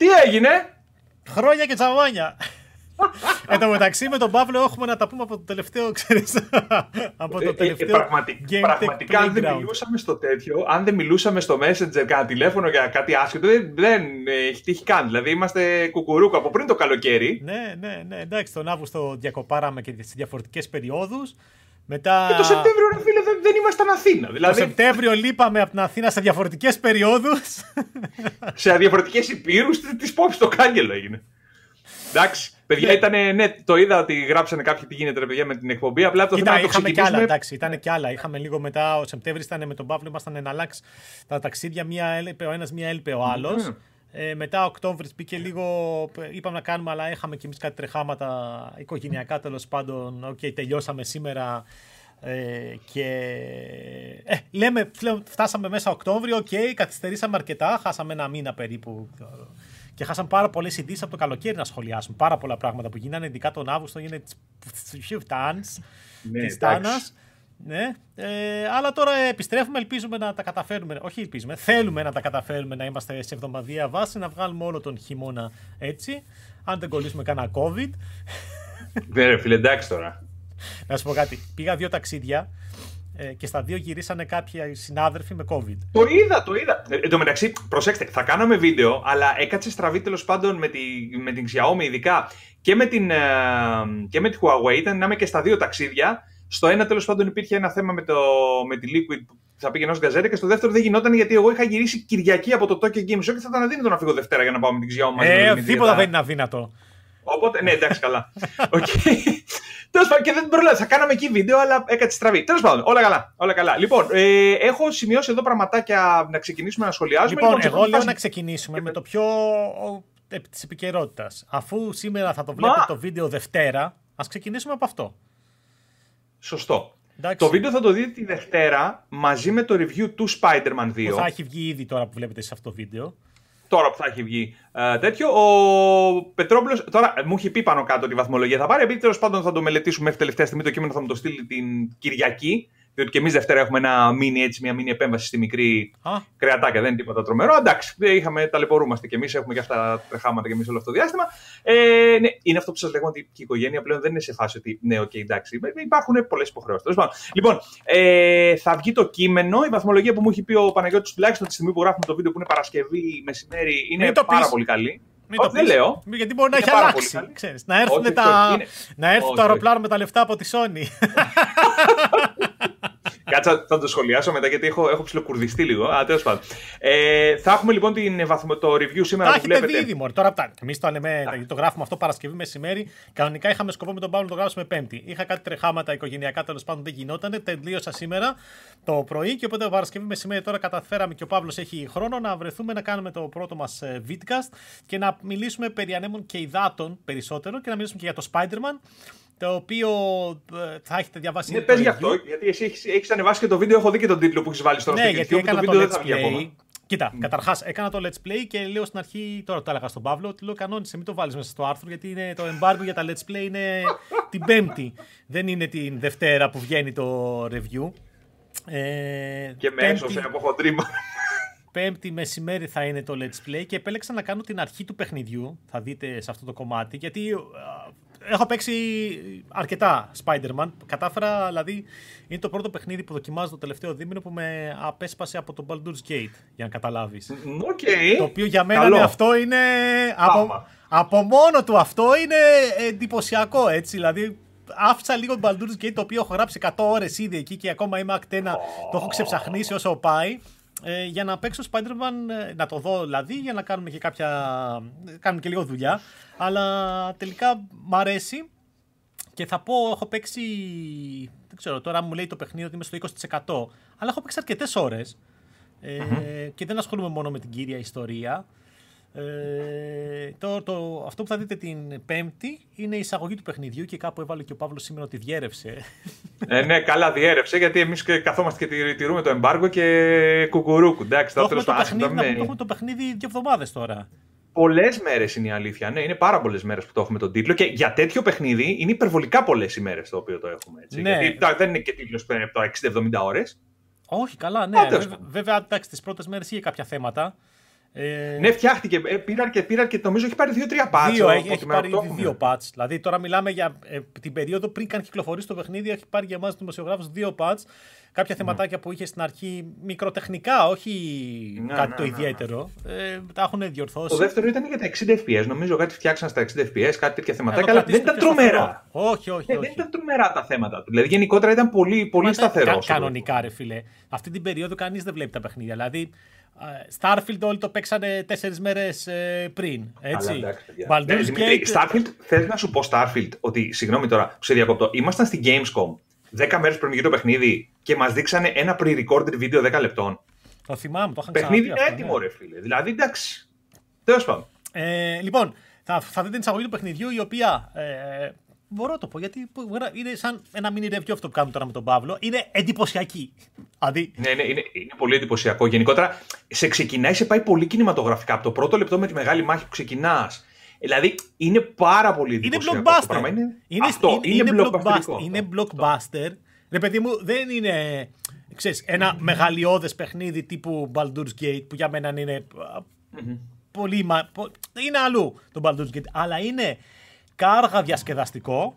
Τι έγινε; Χρόνια και τσαβάνια. Εν τω μεταξύ με τον Παύλο έχουμε να τα πούμε από το τελευταίο, ξέρεις, από το Ε, ε, τελευταίο πραγματι- Game Tech πραγματικά, αν δεν Playground. μιλούσαμε στο τέτοιο, αν δεν μιλούσαμε στο Messenger κανένα τηλέφωνο για κάτι άσχετο, δεν, δεν ε, έχει τύχει καν. Δηλαδή είμαστε κουκουρούκου από πριν το καλοκαίρι. Ναι, ναι, ναι, εντάξει, τον Αύγουστο διακοπάραμε και στις διαφορετικές περιόδους. Μετά Και το Σεπτέμβριο, ρε φίλε, δεν, δεν ήμασταν Αθήνα. το Δηλαδή, Σεπτέμβριο λείπαμε από την Αθήνα σε διαφορετικές περιόδους. σε διαφορετικές ηπείρους τη Πόψη το κάγκελο έγινε. Εντάξει, παιδιά, ήταν, ναι, το είδα ότι γράψανε κάποιοι τι γίνεται, ρε παιδιά, με την εκπομπή. Απλά το θέμα Κοίτα, είναι να το είχαμε κι άλλα, ξεκινήσουμε. εντάξει, ήταν κι άλλα. Είχαμε λίγο μετά, ο Σεπτέμβρη ήταν με τον Παύλο, ήμασταν να αλλάξει τα ταξίδια, μία έλειπε ο ένας, μία έλειπε ο άλλος. Ναι. Ε, μετά ο Οκτώβρης μπήκε λίγο, είπαμε να κάνουμε, αλλά είχαμε κι εμείς κάτι τρεχάματα οικογενειακά τέλος πάντων. Οκ, τελειώσαμε σήμερα. Ε, και ε, λέμε, πλέον φτάσαμε μέσα Οκτώβριο, οκ, καθυστερήσαμε αρκετά, χάσαμε ένα μήνα περίπου και χάσαμε πάρα πολλές ειδήσεις από το καλοκαίρι να σχολιάσουμε. Πάρα πολλά πράγματα που γίνανε, ειδικά τον Αύγουστο, γίνεται Shift Ναι, της εντάξει. Τάνα. Ναι. Ε, αλλά τώρα επιστρέφουμε, ελπίζουμε να τα καταφέρουμε. Όχι, ελπίζουμε. Θέλουμε να τα καταφέρουμε να είμαστε σε εβδομαδία βάση, να βγάλουμε όλο τον χειμώνα έτσι. Αν δεν κολλήσουμε κανένα COVID. Ναι, ρε φίλε, εντάξει τώρα. Να σου πω κάτι. Πήγα δύο ταξίδια ε, και στα δύο γυρίσανε κάποιοι συνάδελφοι με COVID. Το είδα, το είδα. Ε, εν τω μεταξύ, προσέξτε, θα κάναμε βίντεο, αλλά έκατσε στραβή τέλος πάντων με, τη, με την Xiaomi, ειδικά και με, την, ε, και με τη Huawei. Ήταν να είμαι και στα δύο ταξίδια. Στο ένα τέλος πάντων υπήρχε ένα θέμα με, το, με τη Liquid που θα πήγαινε ως γκαζέτα και στο δεύτερο δεν γινόταν γιατί εγώ είχα γυρίσει Κυριακή από το Tokyo Game Show και θα ήταν αδύνατο να φύγω Δευτέρα για να πάω με την Xiaomi. μαζί με Ε, τον Δημήτρη τίποτα για τα- δεν είναι αδύνατο. Οπότε, ναι, εντάξει, καλά. Οκ. Τέλος πάντων, και δεν προλάβω. Θα κάναμε εκεί βίντεο, αλλά έκατσε στραβή. Τέλος πάντων, όλα καλά. Όλα καλά. Λοιπόν, ε, έχω σημειώσει εδώ πραγματάκια να ξεκινήσουμε να σχολιάζουμε. Λοιπόν, σε εγώ πρώτη λέω φάση- να ξεκινήσουμε με το πιο της επικαιρότητας. Αφού σήμερα θα το βλέπετε Μα- το βίντεο Δευτέρα, ας ξεκινήσουμε από αυτό. Σωστό. Εντάξει. Το βίντεο θα το δείτε τη Δευτέρα μαζί με το review του Spider-Man 2. Που θα έχει βγει ήδη τώρα που βλέπετε σε αυτό το βίντεο. Τώρα που θα έχει βγει ε, τέτοιο. Ο Πετρόπουλος. Τώρα ε, μου έχει πει πάνω κάτω τη βαθμολογία θα πάρει. Επειδή τέλο πάντων θα το μελετήσουμε μέχρι τελευταία στιγμή το κείμενο θα μου το στείλει την Κυριακή. Διότι και εμείς Δευτέρα έχουμε ένα mini, έτσι, μια mini επέμβαση στη μικρή Α, κρεατάκια, δεν είναι τίποτα τρομερό. Εντάξει, ε, είχαμε, ταλαιπωρούμαστε κι εμείς, έχουμε και αυτά τα τρεχάματα κι εμείς όλο αυτό το διάστημα. Ε, ναι, είναι αυτό που σας λέγω ότι και η οικογένεια πλέον δεν είναι σε φάση ότι ναι, οκ, εντάξει. Ε, Υπάρχουν πολλές υποχρεώσεις. Λοιπόν, ε, θα βγει το κείμενο. Η βαθμολογία που μου έχει πει ο Παναγιώτης τουλάχιστον τη στιγμή που γράφουμε το βίντεο που είναι Παρασκευή μεσημέρι είναι Μην το πάρα πεις. πολύ καλή. μην Όχι, το δεν πεις. λέω. Γιατί μπορεί να Είναι έχει πάρα αλλάξει. πολύ καλή. Ξέρεις, να έρθουν, Όχι, τα... όχι, είναι- να έρθει Όχι, το όχι. αεροπλάνο με τα λεφτά από τη Sony. Κάτσα, θα το σχολιάσω μετά γιατί έχω, έχω ψιλοκουρδιστεί λίγο. Α, τέλος πάντων. Ε, θα έχουμε λοιπόν την, βαθμο- το review σήμερα Τα που έχετε βλέπετε. δει ήδη, μωρέ. Τώρα τα. Εμείς το, λέμε, το γράφουμε αυτό Παρασκευή μεσημέρι. Κανονικά είχαμε σκοπό με τον Παύλο να το γράψουμε Πέμπτη. Είχα κάτι τρεχάματα οικογενειακά τέλος πάντων δεν γινόταν. Τελείωσα σήμερα το πρωί και οπότε Παρασκευή μεσημέρι τώρα καταφέραμε και ο Παύλος έχει χρόνο να βρεθούμε να κάνουμε το πρώτο μας vidcast και να μιλήσουμε περί ανέμων και υδάτων περισσότερο και να μιλήσουμε και για το Spider-Man. Το οποίο ε, θα έχετε διαβάσει. Ναι, ήδη πες το γι' review. αυτό, γιατί εσύ έχεις, έχεις ανεβάσει και το βίντεο, έχω δει και τον τίτλο που έχεις βάλει στο Ναι, στο γιατί YouTube, έκανα το το βίντεο δεν Let's θα βγει ακόμα. Play. Κοίτα, καταρχάς έκανα το Let's Play και λέω στην αρχή, τώρα το έλεγα στον Παύλο, ότι λέω κανόνισε, μην το βάλεις μέσα στο άρθρο, γιατί είναι, το embargo για τα Let's Play είναι την Πέμπτη. Δεν είναι την Δευτέρα που βγαίνει το review. Ε, Και με πέμπτη, έσωσε από χοντρίμα. πέμπτη μεσημέρι θα είναι το Let's Play και επέλεξα να κάνω την αρχή του παιχνιδιού. Θα δείτε σε αυτό το κομμάτι. Γιατί α, έχω παίξει αρκετά Spider-Man. Κατάφερα, δηλαδή, είναι το πρώτο παιχνίδι που δοκιμάζω το τελευταίο δίμηνο που με απέσπασε από το Baldur's Gate, για να καταλάβεις. Οκ. Το οποίο για μένα Καλό. ναι, αυτό είναι. Από, Άμα. από μόνο του αυτό είναι εντυπωσιακό έτσι. Δηλαδή, άφησα λίγο το Baldur's Gate το οποίο έχω γράψει 100 ώρες ήδη εκεί και ακόμα είμαι act 1. Το έχω ξεψαχνίσει όσο πάει. Ε, για να παίξω Spider-Man, ε, να το δω δηλαδή, για να κάνουμε και κάποια. κάνουμε και λίγο δουλειά. Αλλά τελικά μ' αρέσει. Και θα πω, έχω παίξει. Δεν ξέρω, τώρα μου λέει το παιχνίδι ότι είμαι στο 20%. Αλλά έχω παίξει αρκετές ώρες. Ε, Και δεν ασχολούμαι μόνο με την κύρια ιστορία. Ε, το, το, αυτό που θα δείτε την Πέμπτη είναι η εισαγωγή του παιχνιδιού και κάπου έβαλε και ο Παύλος σήμερα ότι διέρευσε. Ε, ναι, καλά διέρευσε, γιατί εμείς και καθόμαστε και τηρ- τηρούμε το εμπάργο και κουκουρούκου. Εντάξει, το, τώρα έχουμε τέλος το, πάντων, παιχνίδι, να με- πούμε, το έχουμε το παιχνίδι δύο εβδομάδες τώρα. Πολλές μέρες είναι η αλήθεια. Ναι, είναι πάρα πολλές μέρες που το έχουμε τον τίτλο. Και για τέτοιο παιχνίδι είναι υπερβολικά πολλές οι μέρες το οποίο το έχουμε. Έτσι. Ναι. Γιατί τα- δεν είναι και τίτλος που είναι από 60-70 ώρες. Όχι, καλά, ναι. Α, τέλος Βέβαια, πάντων. βέβαια εντάξει, τις πρώτες μέρες είχε κάποια θέματα. Ε... Ναι, φτιάχτηκε. Ε, πήρα και, πήρα και νομίζω έχει πάρει δύο-τρία πάτσο. Δύο, έχει, έχει πάρει δύο πάτς. Δηλαδή τώρα μιλάμε για ε, την περίοδο πριν καν κυκλοφορήσει το παιχνίδι. Έχει πάρει για εμάς δημοσιογράφους δύο πάτς. Κάποια ναι. θεματάκια που είχε στην αρχή μικροτεχνικά, όχι ναι, κάτι ναι, το ναι, ναι. ιδιαίτερο. Ε, τα έχουν διορθώσει. Το δεύτερο ήταν για τα 60 FPS. Νομίζω κάτι φτιάξαν στα 60 FPS, κάτι τέτοια θεματάκια. Αλλά δεν ήταν τρομερά. Όχι, όχι, όχι. Δεν ήταν τρομερά τα θέματα του. Δηλαδή γενικότερα ήταν πολύ, πολύ σταθερό. Κα, κανονικά, ρε φίλε. Αυτή την περίοδο κανείς δεν βλέπει τα παιχνίδια. Δηλαδή Starfield όλοι το παίξανε τέσσερις μέρες ε, πριν. Έτσι; Αλλά, ναι, Gate... Starfield, θες να σου πω Starfield ότι, συγγνώμη τώρα, σε διακόπτω, ήμασταν στην Gamescom 10 μέρες πριν γίνει το παιχνίδι και μας δείξανε ένα pre-recorded βίντεο 10 λεπτών. Το θυμάμαι, το είχαν Παιχνίδι είναι έτοιμο, ναι. ρε φίλε. Δηλαδή, εντάξει. Τέλος πάντων. Ε, λοιπόν, θα, θα δείτε την εισαγωγή του παιχνιδιού η οποία ε, Μπορώ να το πω γιατί είναι σαν ένα mini review αυτό που κάνουμε τώρα με τον Παύλο. Είναι εντυπωσιακή. Δηλαδή... Ναι, ναι, είναι, είναι πολύ εντυπωσιακό. Γενικότερα σε ξεκινάει, σε πάει πολύ κινηματογραφικά. Από το πρώτο λεπτό με τη μεγάλη μάχη που ξεκινάς. Δηλαδή είναι πάρα πολύ εντυπωσιακό. Είναι blockbuster. Είναι, είναι, αυτό, είναι, είναι, blockbuster. Είναι blockbuster. Ρε παιδί μου, δεν είναι ξέρεις, ένα μεγαλειώδες παιχνίδι τύπου Baldur's Gate που για μένα είναι mm-hmm. πολύ. Είναι αλλού το Baldur's Gate. Αλλά είναι κάργα διασκεδαστικό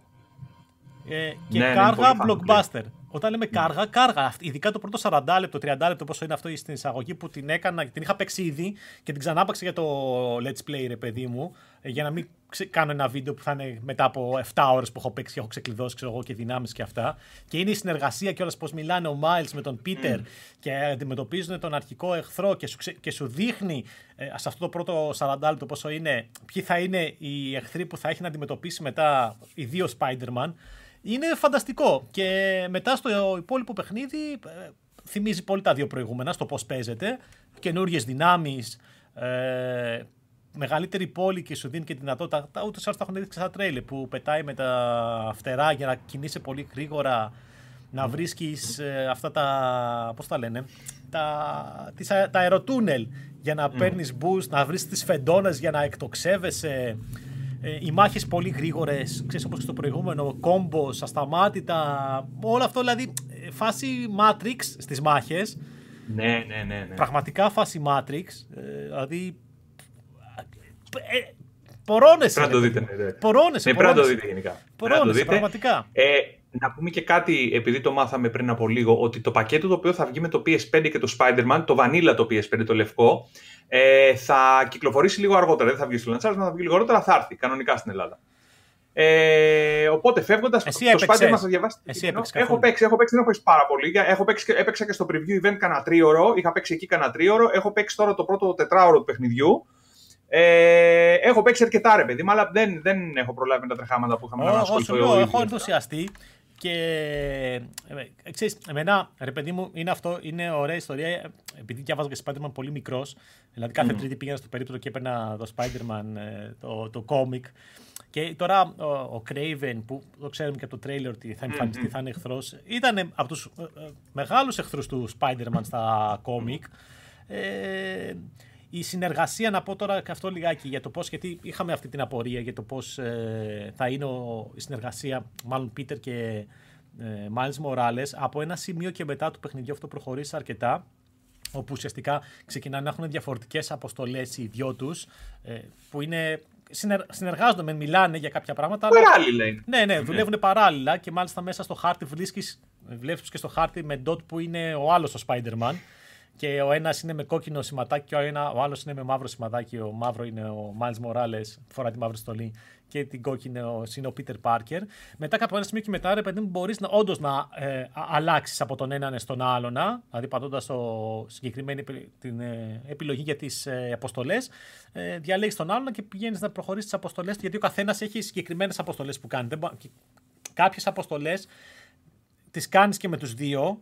ε, και ναι, ναι κάργα ναι, blockbuster. Όταν λέμε κάργα, κάργα. Ειδικά το πρώτο 40 λεπτό, 30 λεπτό, πόσο είναι αυτό στην εισαγωγή που την έκανα, την είχα παίξει ήδη και την ξανάπαξα για το Let's Play, ρε παιδί μου, ε, για να μην κάνω ένα βίντεο που θα είναι μετά από 7 ώρες που έχω παίξει και έχω ξεκλειδώσει ξέρω εγώ, και δυνάμεις και αυτά. Και είναι η συνεργασία και όλα πώς μιλάνε ο Miles με τον Peter mm. και αντιμετωπίζουν τον αρχικό εχθρό και σου, και σου δείχνει ε, σε αυτό το πρώτο 40 λεπτό πόσο είναι, ποιοι θα είναι οι εχθροί που θα έχει να αντιμετωπίσει μετά οι δύο Spider-Man. Είναι φανταστικό. Και μετά στο υπόλοιπο παιχνίδι ε, θυμίζει πολύ τα δύο προηγούμενα στο πώς παίζεται. Καινούριε δυνάμεις. Ε, μεγαλύτερη πόλη και σου δίνει και τη δυνατότητα. Τα ούτως ή άλλως τα έχουν δείξει στα τρέιλερ που πετάει με τα φτερά για να κινείσαι πολύ γρήγορα. Να βρίσκεις ε, αυτά τα. Πώς τα λένε. Τα, τις, τα αεροτούνελ για να mm. παίρνεις boost, να βρει τις φεντόνες για να εκτοξεύεσαι. Ε, οι μάχε πολύ γρήγορε, ξέρει όπω και στο προηγούμενο, κόμπο, ασταμάτητα. Όλο αυτό δηλαδή ε, φάση Matrix στι μάχε. Ναι, ναι, ναι, ναι. Πραγματικά φάση Matrix. Ε, δηλαδή. Ε, Πορώνεσαι. Πρέπει να το δείτε. Ναι, ναι. Πορώνεσαι. Ναι, πρέπει να το δείτε γενικά. Πορώνεσαι, πραγματικά. Ε, να πούμε και κάτι, επειδή το μάθαμε πριν από λίγο, ότι το πακέτο το οποίο θα βγει με το PS5 και το Spider-Man, το Vanilla το PS5, το λευκό, ε, θα κυκλοφορήσει λίγο αργότερα. Δεν θα βγει στο Launchers, θα βγει λίγο αργότερα, θα έρθει κανονικά στην Ελλάδα. Ε, οπότε φεύγοντας το Spider-Man θα διαβάσει. Εσύ έπαιξες. Έχω παίξει, έχω παίξει, δεν έχω παίξει πάρα πολύ. Έχω παίξει, έπαιξα και στο preview event κανένα τρίωρο. Είχα παίξει εκεί κανένα τρίωρο. Έχω παίξει τώρα το πρώτο τετράωρο του παιχνιδιού. Ε, έχω παίξει αρκετά ρε παιδί αλλά δεν, δεν έχω προλάβει με τα τρεχάματα που είχαμε να ασχοληθώ. Έχω ενθουσιαστεί. Και ε, ξέρεις, εμένα, ρε παιδί μου, είναι αυτό, είναι ωραία ιστορία. Επειδή διάβαζα και Spider-Man πολύ μικρός, δηλαδή κάθε mm. τρίτη πήγαινα στο περίπτωτο και έπαιρνα το Spider-Man, ε, το, το comic. Και τώρα ο, ο Craven, που το ξέρουμε και από το trailer ότι θα εμφανιστεί, mm-hmm. θα είναι εχθρός, ήταν από τους ε, ε, μεγάλους εχθρούς του Spider-Man στα comic. Ε, η συνεργασία, να πω τώρα και αυτό λιγάκι για το πώς, γιατί είχαμε αυτή την απορία για το πώς ε, θα είναι ο, η συνεργασία, μάλλον Πίτερ και ε, Miles Morales. Από ένα σημείο και μετά του παιχνιδιού αυτό προχωρήσει αρκετά όπου ουσιαστικά ξεκινάνε να έχουν διαφορετικές αποστολές οι δυο τους, ε, που είναι. Συνεργάζονται, μιλάνε για κάποια πράγματα. Παράλληλα είναι. Ναι, ναι, δουλεύουν παράλληλα και μάλιστα μέσα στο χάρτη βρίσκεις. Βλέπεις και στο χάρτη με dot που είναι ο άλλος ο Spider-Man και ο ένας είναι με κόκκινο σηματάκι και ο, ένα, ο άλλος είναι με μαύρο σηματάκι. Ο μαύρο είναι ο Miles Morales, φορά τη μαύρη στολή και την κόκκινη είναι ο Peter Parker. Μετά από ένα σημείο και μετά, ρε παιδί μου, μπορείς να, όντως να ε, αλλάξεις από τον έναν στον άλλον, δηλαδή πατώντας συγκεκριμένη την ε, επιλογή για τις ε, αποστολές, ε, διαλέγεις τον άλλον και πηγαίνεις να προχωρήσεις τις αποστολές γιατί ο καθένας έχει συγκεκριμένες αποστολές που κάνει. Κάποιες αποστολές τις κάνεις και με τους δύο,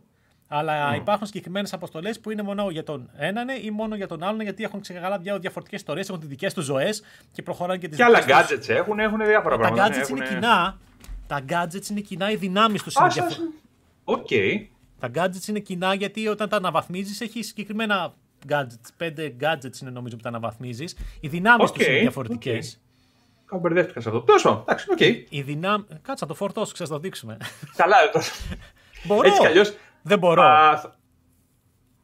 αλλά mm. υπάρχουν συγκεκριμένες αποστολές που είναι μόνο για τον έναν ή μόνο για τον άλλον, γιατί έχουν ξεκαλά διαφορετικές ιστορίες, έχουν τις δικές τους ζωές και προχωράνε και τις Και άλλα gadgets έχουν, έχουν διάφορα πράγματα. Τα gadgets είναι κοινά. Τα gadgets είναι κοινά, οι δυνάμεις τους είναι διαφορετικέ. Οκ. Τα gadgets είναι κοινά γιατί όταν τα αναβαθμίζεις έχει συγκεκριμένα gadgets. Πέντε gadgets είναι νομίζω που τα αναβαθμίζεις. Οι δυνάμεις okay. του είναι διαφορετικές. Okay. Κάπου μπερδεύτηκα σε αυτό. Τόσο, εντάξει, OK. Okay. Οι δυνάμει. Κάτσε να το φορτώσω, ξέρω να το δείξουμε. Καλά, Μπορώ. Έτσι κι αλλιώς δεν μπορώ. Α,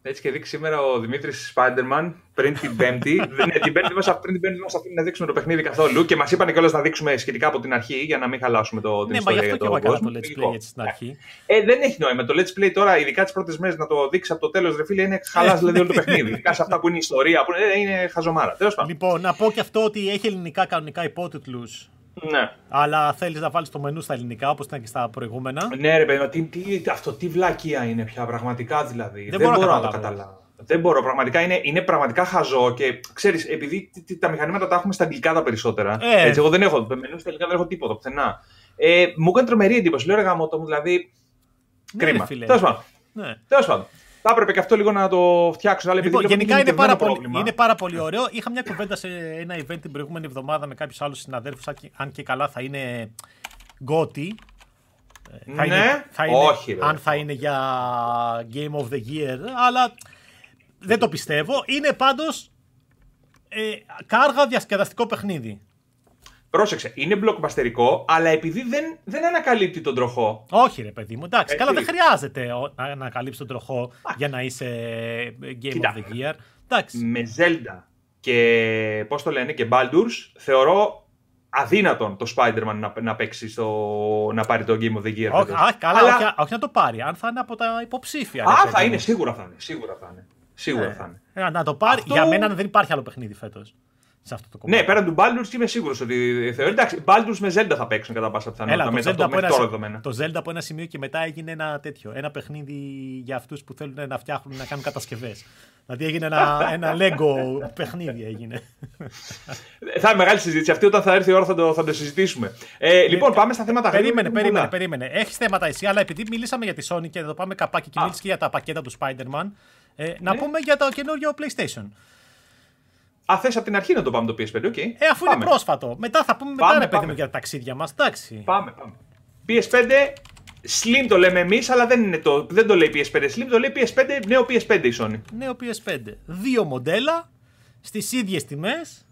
Έτσι και δείξει σήμερα ο Δημήτρης Spider-Man πριν την Πέμπτη. Δεν, την Πέμπτη μας, πριν την Πέμπτη μας αφήνει να δείξουμε το παιχνίδι καθόλου και μας είπαν κιόλας να δείξουμε σχετικά από την αρχή για να μην χαλάσουμε το, την ναι, ιστορία. Ναι, μα γι' αυτό και εγώ έκανα το Let's Play έτσι στην αρχή. Ε, δεν έχει νόημα. Το Let's Play τώρα, ειδικά τις πρώτες μέρες, να το δείξει από το τέλος, ρε φίλε, είναι χαλάς δηλαδή όλο το παιχνίδι. Ειδικά σε αυτά που είναι η ιστορία, που είναι, είναι χαζομάρα. Τέλος πάντων. Λοιπόν, να πω και αυτό ότι έχει ελληνικά κανονικά υπότιτλους ναι. Αλλά θέλεις να βάλεις το μενού στα ελληνικά όπως ήταν και στα προηγούμενα. Ναι, ρε παιδί, τι, τι, αυτό τι βλακεία είναι πια, πραγματικά δηλαδή. Δεν, δεν μπορώ, μπορώ να το καταλάβω. Δεν μπορώ, πραγματικά είναι, είναι πραγματικά χαζό και ξέρεις, επειδή τα μηχανήματα τα έχουμε στα αγγλικά τα περισσότερα. Ε. Έτσι, εγώ δεν έχω μενούς στα ελληνικά, δεν έχω τίποτα πουθενά. Ε, μου έκανε τρομερή εντύπωση. Λέω ρε γαμότο μου, δηλαδή. Ναι, κρίμα. Τέλος πάντων. Ναι. Τέλος πάντων. Θα έπρεπε και αυτό λίγο να το φτιάξουν. Αλλά λοιπόν, γενικά είναι πάρα, πολύ, είναι πάρα πολύ ωραίο. Είχα μια κουβέντα σε ένα event την προηγούμενη εβδομάδα με κάποιους άλλους συναδέλφους, αν και καλά θα είναι γκότι. Ε, θα ναι, είναι, θα είναι, όχι. Ρε. Αν θα είναι για Game of the Year, αλλά δεν το πιστεύω. Είναι πάντως ε, κάργα διασκεδαστικό παιχνίδι. Πρόσεξε, είναι μπλοκμπαστερικό, αλλά επειδή δεν, δεν ανακαλύπτει τον τροχό. Όχι, ρε παιδί μου, εντάξει. Καλά, δεν χρειάζεται να ανακαλύψει τον τροχό για να είσαι Game Κοίτα, of the Year. Εντάξει. Με Zelda και πώς το λένε και Baldur's θεωρώ αδύνατον το Spider-Man να, να παίξει στο, να πάρει το Game of the Year. Όχι, καλά, αλλά... όχι, όχι, να το πάρει, αν θα είναι από τα υποψήφια. Α, θα είναι, σίγουρα θα είναι. Σίγουρα θα είναι. Σίγουρα ε, θα είναι. Ε, να το πάρει. Αυτό... Για μένα δεν υπάρχει άλλο παιχνίδι φέτος σε αυτό το κομμάτι. Ναι, πέραν του Baldur's είμαι σίγουρος ότι θεωρεί. Εντάξει, Baldur's με Zelda θα παίξουν κατά πάσα πιθανότητα. το, Zelda από ένα, το Zelda από ένα σημείο και μετά έγινε ένα τέτοιο. Ένα παιχνίδι για αυτούς που θέλουν να φτιάχνουν να κάνουν κατασκευές. δηλαδή έγινε ένα, ένα Lego παιχνίδι. Έγινε. θα είναι μεγάλη συζήτηση. Αυτή όταν θα έρθει η ώρα θα το, θα το συζητήσουμε. Ε, λοιπόν, πάμε στα θέματα Περίμενε, περίμενε, περίμενε. Έχεις θέματα εσύ, αλλά επειδή μιλήσαμε για τη Sony και εδώ πάμε καπάκι και μίλησε και για τα πακέτα του Spider-Man. Ε, να ναι. πούμε για το καινούριο PlayStation. Α, θες από την αρχή να το πάμε το PS5, ok. Ε, αφού πάμε. είναι πρόσφατο. Μετά θα πούμε πάμε, μετά, ρε παιδί για τα ταξίδια μας. Εντάξει. Πάμε, πάμε. PS5 Slim το λέμε εμείς, αλλά δεν, είναι το, δεν το λέει PS5 Slim, το λέει PS5, νέο PS5 η Sony. Νέο PS5. Δύο μοντέλα στις ίδιες τιμές.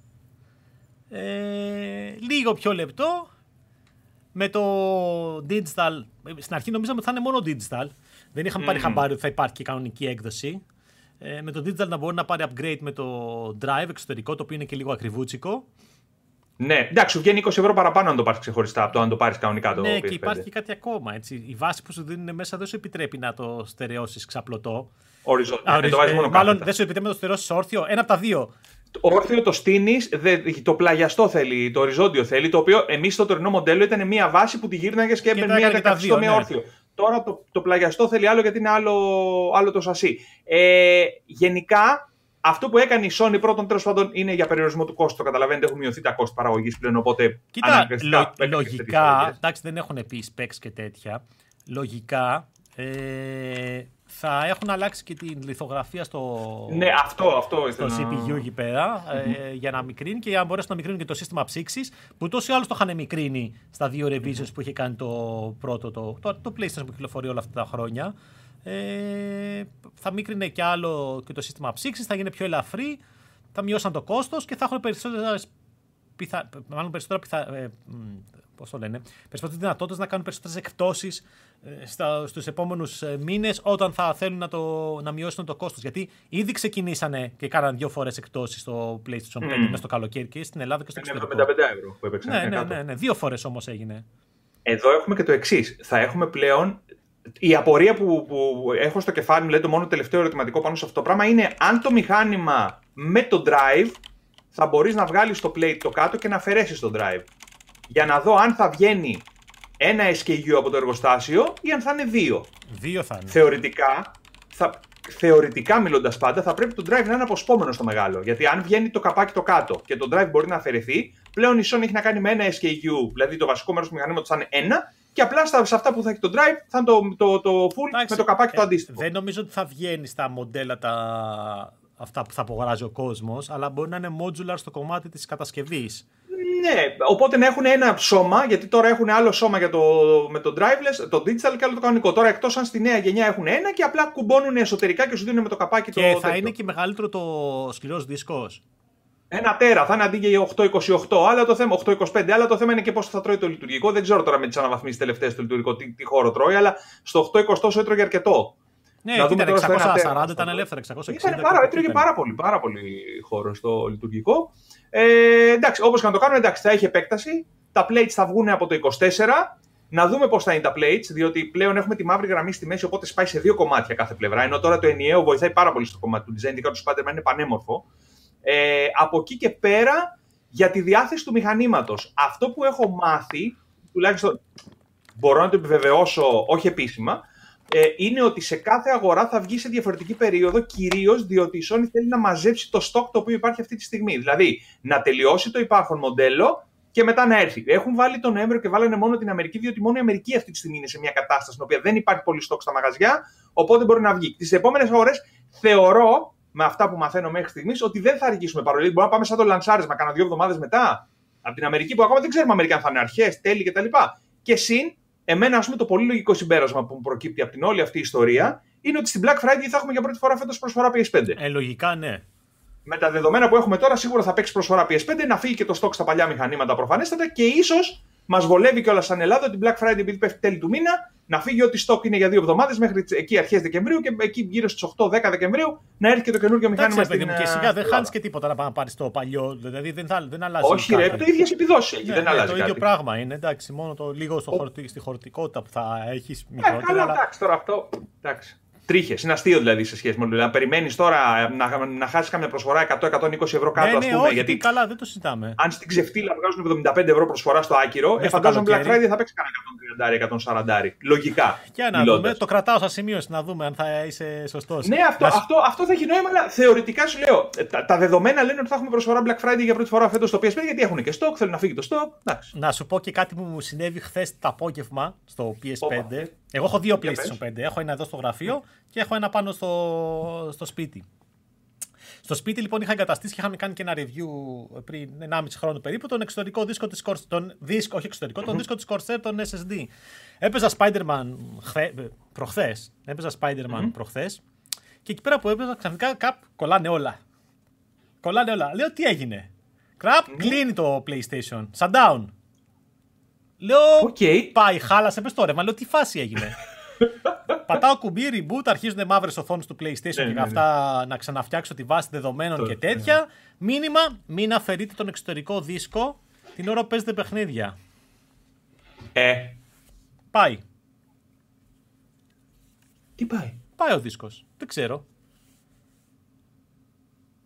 Ε, λίγο πιο λεπτό. Με το digital. Στην αρχή νομίζαμε ότι θα είναι μόνο digital. Δεν είχαμε mm. πάρει χαμπάρι ότι θα υπάρχει και κανονική έκδοση. Ε, με το digital να μπορεί να πάρει upgrade με το drive εξωτερικό, το οποίο είναι και λίγο ακριβούτσικο. Ναι, εντάξει, σου βγαίνει 20 ευρώ παραπάνω αν το πάρεις ξεχωριστά από το αν το πάρεις κανονικά το Ναι, PS5. και υπάρχει και κάτι ακόμα. Έτσι. Η βάση που σου δίνουν μέσα δεν σου επιτρέπει να το στερεώσεις ξαπλωτό. Οριζόντια. Ε, το βάζεις μόνο Μάλλον δεν σου επιτρέπει να το στερεώσεις όρθιο. Ένα από τα δύο. Το όρθιο το στείνεις, το πλαγιαστό θέλει, το οριζόντιο θέλει, το οποίο εμείς στο τωρινό μοντέλο ήταν μια βάση που τη γύρναγες και έπαιρνε μια δεκαετία με όρθιο. Τώρα το, το πλαγιαστό θέλει άλλο γιατί είναι άλλο, άλλο το σασί. Ε, γενικά, αυτό που έκανε η Sony πρώτον τέλος πάντων είναι για περιορισμό του κόστου. Καταλαβαίνετε, έχουν μειωθεί τα κόστη παραγωγής πλέον. Οπότε Κοίτα, λο, λογικά, εντάξει, δεν έχουν πει specs και τέτοια. Λογικά, ε, θα έχουν αλλάξει και την λιθογραφία στο, ναι, αυτό, αυτό στο CPU εκεί πέρα ε, για να μικρύνει και για να μπορέσουν να μικρύνουν και το σύστημα ψήξης που τόσο ή άλλως το είχαν μικρύνει στα δύο revisions που είχε κάνει το πρώτο, το, το, το PlayStation που κυκλοφορεί όλα αυτά τα χρόνια. Ε, θα μίκρινε και άλλο και το σύστημα ψήξης, θα γίνει πιο ελαφρύ, θα μειώσαν το κόστος και θα έχουν περισσότερες πιθα... μάλλον περισσότερα πιθα... ε, πώς το λένε, περισσότερες δυνατότητες να κάνουν περισσότερες εκπτώσεις ε, στους επόμενους ε, μήνες όταν θα θέλουν να, το, να μειώσουν το κόστος. Γιατί ήδη ξεκινήσανε και κάναν δύο φορές εκπτώσεις στο PlayStation 5 mm. μέσα στο καλοκαίρι και στην Ελλάδα και στο εξωτερικό. 75 ευρώ που έπαιξαν. Ναι, ναι, ναι, ναι, δύο φορές όμως έγινε. Εδώ έχουμε και το εξής. Θα έχουμε πλέον η απορία που, που έχω στο κεφάλι μου, λέει το μόνο τελευταίο ερωτηματικό πάνω σε αυτό το πράγμα, είναι αν το μηχάνημα με το drive θα μπορείς να βγάλεις το plate το κάτω και να αφαιρέσεις το drive. Για να δω αν θα βγαίνει ένα SKU από το εργοστάσιο ή αν θα είναι δύο. Δύο θα είναι. Θεωρητικά, θα, θεωρητικά μιλώντας πάντα, θα πρέπει το drive να είναι αποσπόμενο στο μεγάλο. Γιατί αν βγαίνει το καπάκι το κάτω και το drive μπορεί να αφαιρεθεί, πλέον η Sony έχει να κάνει με ένα SKU, δηλαδή το βασικό μέρος του μηχανήματος θα είναι ένα, και απλά σε αυτά που θα έχει το drive θα είναι το, το, το full με το καπάκι το ε, αντίστοιχο. Δεν νομίζω ότι θα βγαίνει στα μοντέλα τα, αυτά που θα απογοράζει ο κόσμος, αλλά μπορεί να είναι modular στο κομμάτι της κατασκευής. Ναι, οπότε να έχουν ένα σώμα, γιατί τώρα έχουν άλλο σώμα για το, με το driveless, το digital και άλλο το κανονικό. Τώρα εκτός αν στη νέα γενιά έχουν ένα και απλά κουμπώνουν εσωτερικά και σου δίνουν με το καπάκι και το. Και θα είναι και μεγαλύτερο το σκληρός δίσκος. Ένα τέρα, θα είναι αντί για 828, αλλά το θέμα 825, αλλά το θέμα είναι και πώς θα τρώει το λειτουργικό. Δεν ξέρω τώρα με τις αναβαθμίσεις τελευταίες το λειτουργικό τι, τι χώρο τρώει, αλλά στο 820 έτρωγε αρκετό. Ναι, να δούμε τώρα 640 ήταν ελεύθερα, 660. Ήταν πάρα, έτρεγε πάρα πολύ, πάρα πολύ χώρο στο λειτουργικό. Ε, εντάξει, όπως και να το κάνουμε, εντάξει, θα έχει επέκταση. Τα plates θα βγουν από το 24. Να δούμε πώς θα είναι τα plates, διότι πλέον έχουμε τη μαύρη γραμμή στη μέση, οπότε σπάει σε δύο κομμάτια κάθε πλευρά. Ενώ τώρα το ενιαίο βοηθάει πάρα πολύ στο κομμάτι του design, ειδικά του Spider-Man είναι πανέμορφο. Ε, από εκεί και πέρα, για τη διάθεση του μηχανήματος. Αυτό που έχω μάθει, τουλάχιστον μπορώ να το επιβεβαιώσω όχι επίσημα, ε, είναι ότι σε κάθε αγορά θα βγει σε διαφορετική περίοδο, κυρίως διότι η Sony θέλει να μαζέψει το stock το οποίο υπάρχει αυτή τη στιγμή. Δηλαδή, να τελειώσει το υπάρχον μοντέλο και μετά να έρθει. Έχουν βάλει τον Νοέμβριο και βάλανε μόνο την Αμερική, διότι μόνο η Αμερική αυτή τη στιγμή είναι σε μια κατάσταση στην οποία δεν υπάρχει πολύ stock στα μαγαζιά, οπότε μπορεί να βγει. Τις επόμενες ώρες θεωρώ, με αυτά που μαθαίνω μέχρι στιγμής, ότι δεν θα αργήσουμε παρόλο. Μπορεί να πάμε σαν το λανσάρισμα, κάνα δύο εβδομάδες μετά από την Αμερική, που ακόμα δεν ξέρουμε Αμερική αν θα είναι αρχές, τέλη κτλ. Και, και συν Εμένα, ας πούμε, το πολύ λογικό συμπέρασμα που προκύπτει από την όλη αυτή η ιστορία είναι ότι στην Black Friday θα έχουμε για πρώτη φορά φέτος προσφορά PS5. Ε, λογικά, ναι. Με τα δεδομένα που έχουμε τώρα, σίγουρα θα παίξει προσφορά PS5, να φύγει και το stock στα παλιά μηχανήματα προφανέστατα και ίσως Μας βολεύει και όλα σαν Ελλάδα ότι Black Friday, επειδή πέφτει τέλη του μήνα, να φύγει ό,τι stock είναι για δύο εβδομάδες μέχρι εκεί αρχές Δεκεμβρίου και εκεί γύρω στις 8-10 Δεκεμβρίου να έρθει και το καινούργιο μηχάνημα στην Ελλάδα. Και σιγά δεν χάνεις και τίποτα να πάρεις το παλιό. Δηλαδή δεν, θα, δεν αλλάζει. Όχι, ρε, το ίδιο επιδόσει έχει. Ναι, δεν ναι, αλλάζει. Το ίδιο πράγμα είναι. Εντάξει, μόνο το λίγο στο χορτι, στη χωρητικότητα που θα έχεις ε, μικρότερα. Ε, καλά, αλλά... εντάξει τώρα αυτό. Εντάξει τρίχες. Είναι αστείο δηλαδή σε σχέση με το. Να περιμένεις τώρα να, να χάσεις κάμια προσφορά 100-120 ευρώ κάτω, ναι, ας ναι, πούμε. Όχι, γιατί καλά, δεν το συζητάμε. Αν στην ξεφτύλα βγάζουν 75 ευρώ προσφορά στο άκυρο, ε, φαντάζομαι Black Friday θα παίξει κανένα 130-140. Λογικά. Και να μιλώντας. δούμε. Το κρατάω σαν σημείωση να δούμε αν θα είσαι σωστός. Ναι, αυτό, αυτό, αυτό θα έχει νόημα, αλλά θεωρητικά σου λέω. Ε, τα, τα δεδομένα λένε ότι θα έχουμε προσφορά Black Friday για πρώτη φορά φέτος στο PSP γιατί έχουν και stock, θέλουν να φύγει το stock. Να σου πω και κάτι που μου συνέβη χθες το απόγευμα στο PS5. Εγώ έχω δύο PlayStation 5. Έχω ένα εδώ στο γραφείο και έχω ένα πάνω στο, στο σπίτι. Στο σπίτι λοιπόν είχα εγκαταστήσει και είχαμε κάνει και ένα review πριν 1,5 χρόνο περίπου τον εξωτερικό δίσκο της Corsair, τον δίσκο, όχι εξωτερικό, τον δίσκο της Corsair, τον SSD. Έπαιζα Spider-Man χθε, προχθές, έπαιζα Spider-Man mm προχθές και εκεί πέρα που έπαιζα ξαφνικά καπ, κολλάνε όλα. Κολλάνε όλα. Λέω τι έγινε; Κραπ, κλείνει το PlayStation. Shutdown. Λέω, okay. πάει, χάλασε, πες τώρα, μα λέω τι φάση έγινε. Πατάω κουμπί, reboot, αρχίζουν μαύρες οθόνες του PlayStation ναι, και ναι, αυτά ναι. να ξαναφτιάξω τη βάση δεδομένων και τέτοια. Μήνυμα, μην αφαιρείτε τον εξωτερικό δίσκο την ώρα που παίζετε παιχνίδια. Ε. Πάει. Τι πάει; Πάει ο δίσκος. Δεν ξέρω.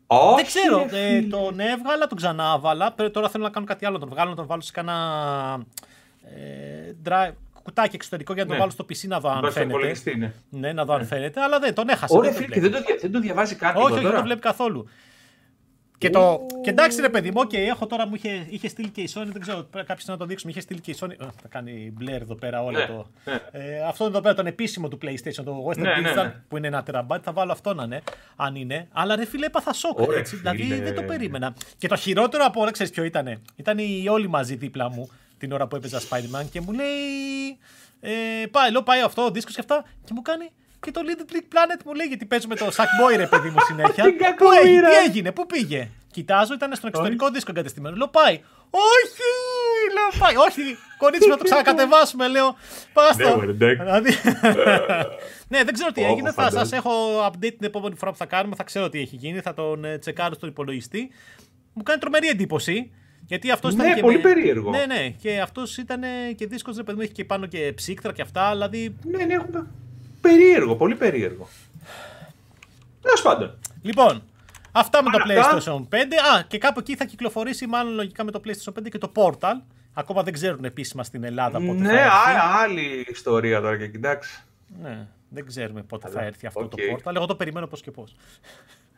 Όχι, δεν ξέρω. Ε, τον έβγαλα, τον ξανάβαλα. Τώρα θέλω να κάνω κάτι άλλο. Τον βγάλω, να τον βάλω σε κανένα ε, drive, κουτάκι εξωτερικό για να το ναι. βάλω στο PC να δω αν φαίνεται. Ναι. ναι, να δω αν ναι. φαίνεται, αλλά δεν τον έχασα. Ωραία, φίλε, και δεν το, δεν το διαβάζει κάτι. Όχι, όχι, δεν το βλέπει καθόλου. Και, το, και εντάξει ρε παιδί μου, και έχω τώρα μου είχε, είχε στείλει και η Sony, δεν ξέρω, κάποιος να το δείξουμε, είχε στείλει και η Sony. θα κάνει blur εδώ πέρα όλο ναι, το. Ναι. Ε, αυτό εδώ πέρα, τον επίσημο του PlayStation, το Western ναι, Digital, ναι, που είναι ένα τεραμπάτι, θα βάλω αυτό να είναι, αν είναι. Αλλά ρε φίλε, έπαθα σοκ. έτσι, δηλαδή δεν το περίμενα. Και το χειρότερο από όλα, ξέρεις ποιο ήταν. Ήταν οι όλοι μαζί δίπλα μου την ώρα που έπαιζα Spider-Man και μου λέει. Ε, πάει, λέω, πάει αυτό, ο δίσκος και αυτά. Και μου κάνει και το Little Big Planet μου λέει γιατί παίζουμε το Sackboy ρε παιδί μου συνέχεια. Πού έγινε, τι έγινε, πού πήγε. Κοιτάζω, ήταν στον εξωτερικό δίσκο εγκατεστημένος. Λέω πάει. Όχι! Λέω πάει. Όχι, κορίτσι να το ξανακατεβάσουμε. Λέω πάστο. Δηλαδή- ναι, δεν ξέρω τι έγινε. Θα σας έχω update την επόμενη φορά που θα κάνουμε. Θα ξέρω τι έχει γίνει. Θα τον ε, τσεκάρω στον υπολογιστή. Μου κάνει τρομερή εντύπωση. Γιατί αυτός ναι, και πολύ με... περίεργο. Ναι, ναι. Και αυτός ήταν και δύσκολο, ρε παιδί μου, έχει και πάνω και ψύκτρα και αυτά. Δηλαδή... Ναι, ναι, έχουμε. Περίεργο, πολύ περίεργο. Τέλος πάντων. Λοιπόν, αυτά με το PlayStation 5. Α, και κάπου εκεί θα κυκλοφορήσει, μάλλον λογικά με το PlayStation 5 και το Portal. Ακόμα δεν ξέρουν επίσημα στην Ελλάδα πότε ναι, θα έρθει. Ναι, άλλη ιστορία τώρα και κοιτάξει. Ναι, δεν ξέρουμε πότε θα έρθει αυτό το Portal. Εγώ το περιμένω πώς και πώς.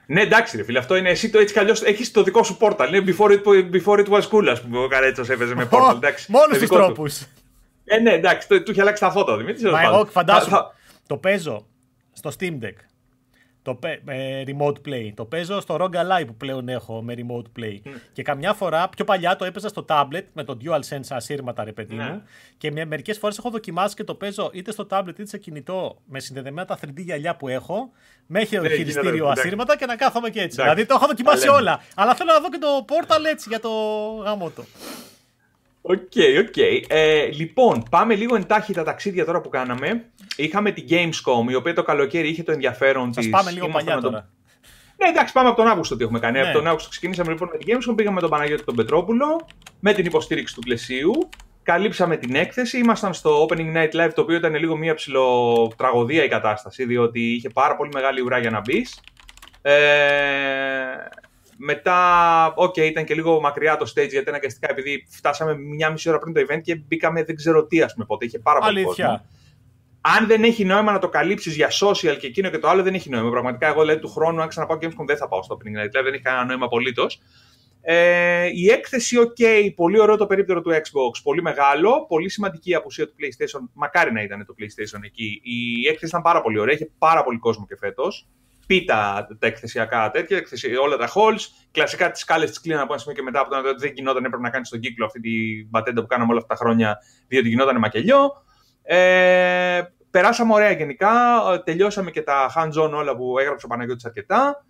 Ναι, εντάξει, ρε φίλε, αυτό είναι εσύ το έτσι κι αλλιώς έχεις το δικό σου πόρταλ. Είναι before it, before it was cool, ας πούμε. Ο Καρέτσος έπαιζε με πόρταλ. Μόνος τους τρόπους. Ε, ναι, εντάξει, του είχε αλλάξει τα φώτα. Δημήτρης. Μα εγώ φαντάζομαι. Το παίζω στο Steam Deck. Το με remote play. Το παίζω στο ROG Ally που πλέον έχω με remote play. Mm. Και καμιά φορά, πιο παλιά το έπαιζα στο tablet με το DualSense ασύρματα, ρε παιδί ναι. μου. Και με, μερικές φορές έχω δοκιμάσει και το παίζω είτε στο tablet είτε σε κινητό με συνδεδεμένα τα 3D γυαλιά που έχω. Με έχει ναι, χειριστήριο ασύρματα και να κάθομαι και έτσι. Δηλαδή το έχω δοκιμάσει όλα. Αλλά θέλω να δω και το Portal έτσι για το γάμο OK, okay, OK. Okay. Ε, λοιπόν, πάμε λίγο εν τάχει τα ταξίδια τώρα που κάναμε. Είχαμε την Gamescom, η οποία το καλοκαίρι είχε το ενδιαφέρον της. πάμε λίγο παλιά τώρα. Ναι, εντάξει, πάμε από τον Αύγουστο τι έχουμε κάνει. Ναι. Από τον Αύγουστο ξεκινήσαμε λοιπόν με την Gamescom, πήγαμε με τον Παναγιώτη τον Πετρόπουλο, με την υποστήριξη του Πλαισίου. Καλύψαμε την έκθεση. Ήμασταν στο Opening Night Live, το οποίο ήταν λίγο μία ψιλοτραγωδία η κατάσταση, διότι είχε πάρα πολύ μεγάλη ουρά για να μπεις. Ε, μετά, OK, okay, ήταν και λίγο μακριά το stage γιατί αναγκαστικά επειδή φτάσαμε μια μισή ώρα πριν το event και μπήκαμε δεν ξέρω τι, ας πούμε πότε. Είχε πάρα πολύ κόσμο. Αν δεν έχει νόημα να το καλύψεις για social και εκείνο και το άλλο, δεν έχει νόημα. Πραγματικά, εγώ δηλαδή του χρόνου, αν ξαναπάω Gamescom, δεν θα πάω στο opening night. Δηλαδή, δεν έχει κανένα νόημα απολύτως. Ε, η έκθεση, OK, πολύ ωραίο το περίπτερο του Xbox, πολύ μεγάλο, πολύ σημαντική η απουσία του PlayStation. Μακάρι να ήταν το PlayStation εκεί. Η έκθεση ήταν πάρα πολύ ωραία, είχε πάρα πολύ κόσμο και φέτος πίτα τα εκθεσιακά τέτοια, όλα τα halls. Κλασικά τις κάλε τις κλείναν από ένα σημείο και μετά από το ότι δεν γινόταν, έπρεπε να κάνεις στον κύκλο αυτή την πατέντα που κάναμε όλα αυτά τα χρόνια, διότι γινόταν μακελιό. Ε, περάσαμε ωραία γενικά. Τελειώσαμε και τα hands-on όλα που έγραψε ο Παναγιώτης αρκετά.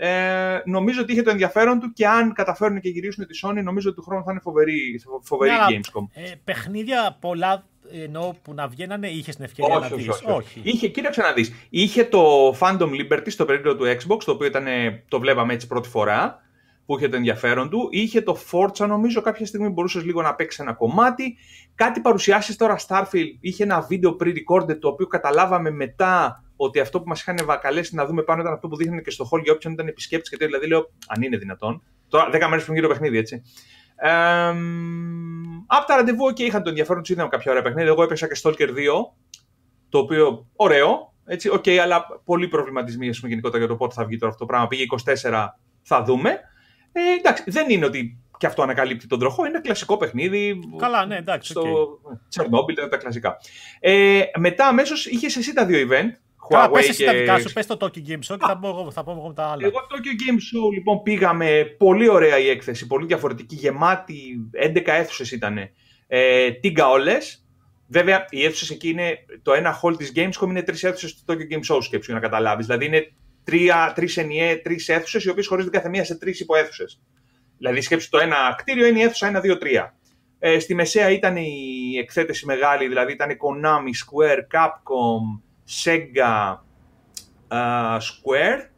Ε, νομίζω ότι είχε το ενδιαφέρον του και αν καταφέρουν και γυρίσουν τη Sony, νομίζω ότι του χρόνου θα είναι φοβερή, φοβερή ναι, Gamescom. Ε, παιχνίδια πολλά ενώ που να βγαίνανε, είχες την ευκαιρία όχι, να δεις. Όχι, όχι. Είχε, κοίταξε να δεις. Είχε το Phantom Liberty στο περίπτωμα του Xbox, το οποίο ήταν, το βλέπαμε έτσι πρώτη φορά, που είχε το ενδιαφέρον του. Είχε το Forza, νομίζω, κάποια στιγμή μπορούσες λίγο να παίξεις ένα κομμάτι. Κάτι παρουσιάσεις τώρα Starfield. Είχε ένα βίντεο pre-recorded, το οποίο καταλάβαμε μετά ότι αυτό που μας είχαν βακαλέσει να δούμε πάνω ήταν αυτό που δείχνει και στο hall για όποιον ήταν επισκέπτης. Και δηλαδή λέω, αν είναι δυνατόν. Τώρα 10 μέρες πριν γύρω παιχνίδι, έτσι. Ε, από τα ραντεβού, και είχαν το ενδιαφέρον τους, είδαμε κάποια ωραία παιχνίδια. Εγώ έπεσα και Stalker 2, το οποίο ωραίο, έτσι, okay, αλλά πολύ προβληματισμοί πούμε, γενικότερα για το πότε θα βγει τώρα αυτό το πράγμα. Πήγε 24, θα δούμε. Ε, εντάξει, δεν είναι ότι και αυτό ανακαλύπτει τον τροχό, είναι κλασικό παιχνίδι. Καλά, ναι, εντάξει. Στο okay. τα κλασικά. Ε, μετά αμέσως είχες εσύ τα δύο event. Καλά, πες εσύ τα δικά σου, πες το Tokyo Game Show και θα πω, εγώ, θα πω εγώ τα άλλα. Εγώ Tokyo Game Show λοιπόν πήγαμε, πολύ ωραία η έκθεση, πολύ διαφορετική, γεμάτη, 11 αίθουσες ήταν. Ε, τίγκα όλες. Βέβαια, οι αίθουσες εκεί είναι, το ένα hall της Gamescom είναι τρεις αίθουσες του Tokyo Game Show, σκέψου για να καταλάβεις. Δηλαδή είναι τρεις ενιαίε, τρεις αίθουσες, οι οποίες χωρίζονται κάθε μία σε τρεις υποαίθουσες. Δηλαδή, σκέψου το ένα κτίριο είναι η αίθουσα 1, 2, 3. Ε, στη μεσαία ήταν η εκθέτηση μεγάλη, δηλαδή ήταν η Konami, Square, Capcom, Sega uh, Square.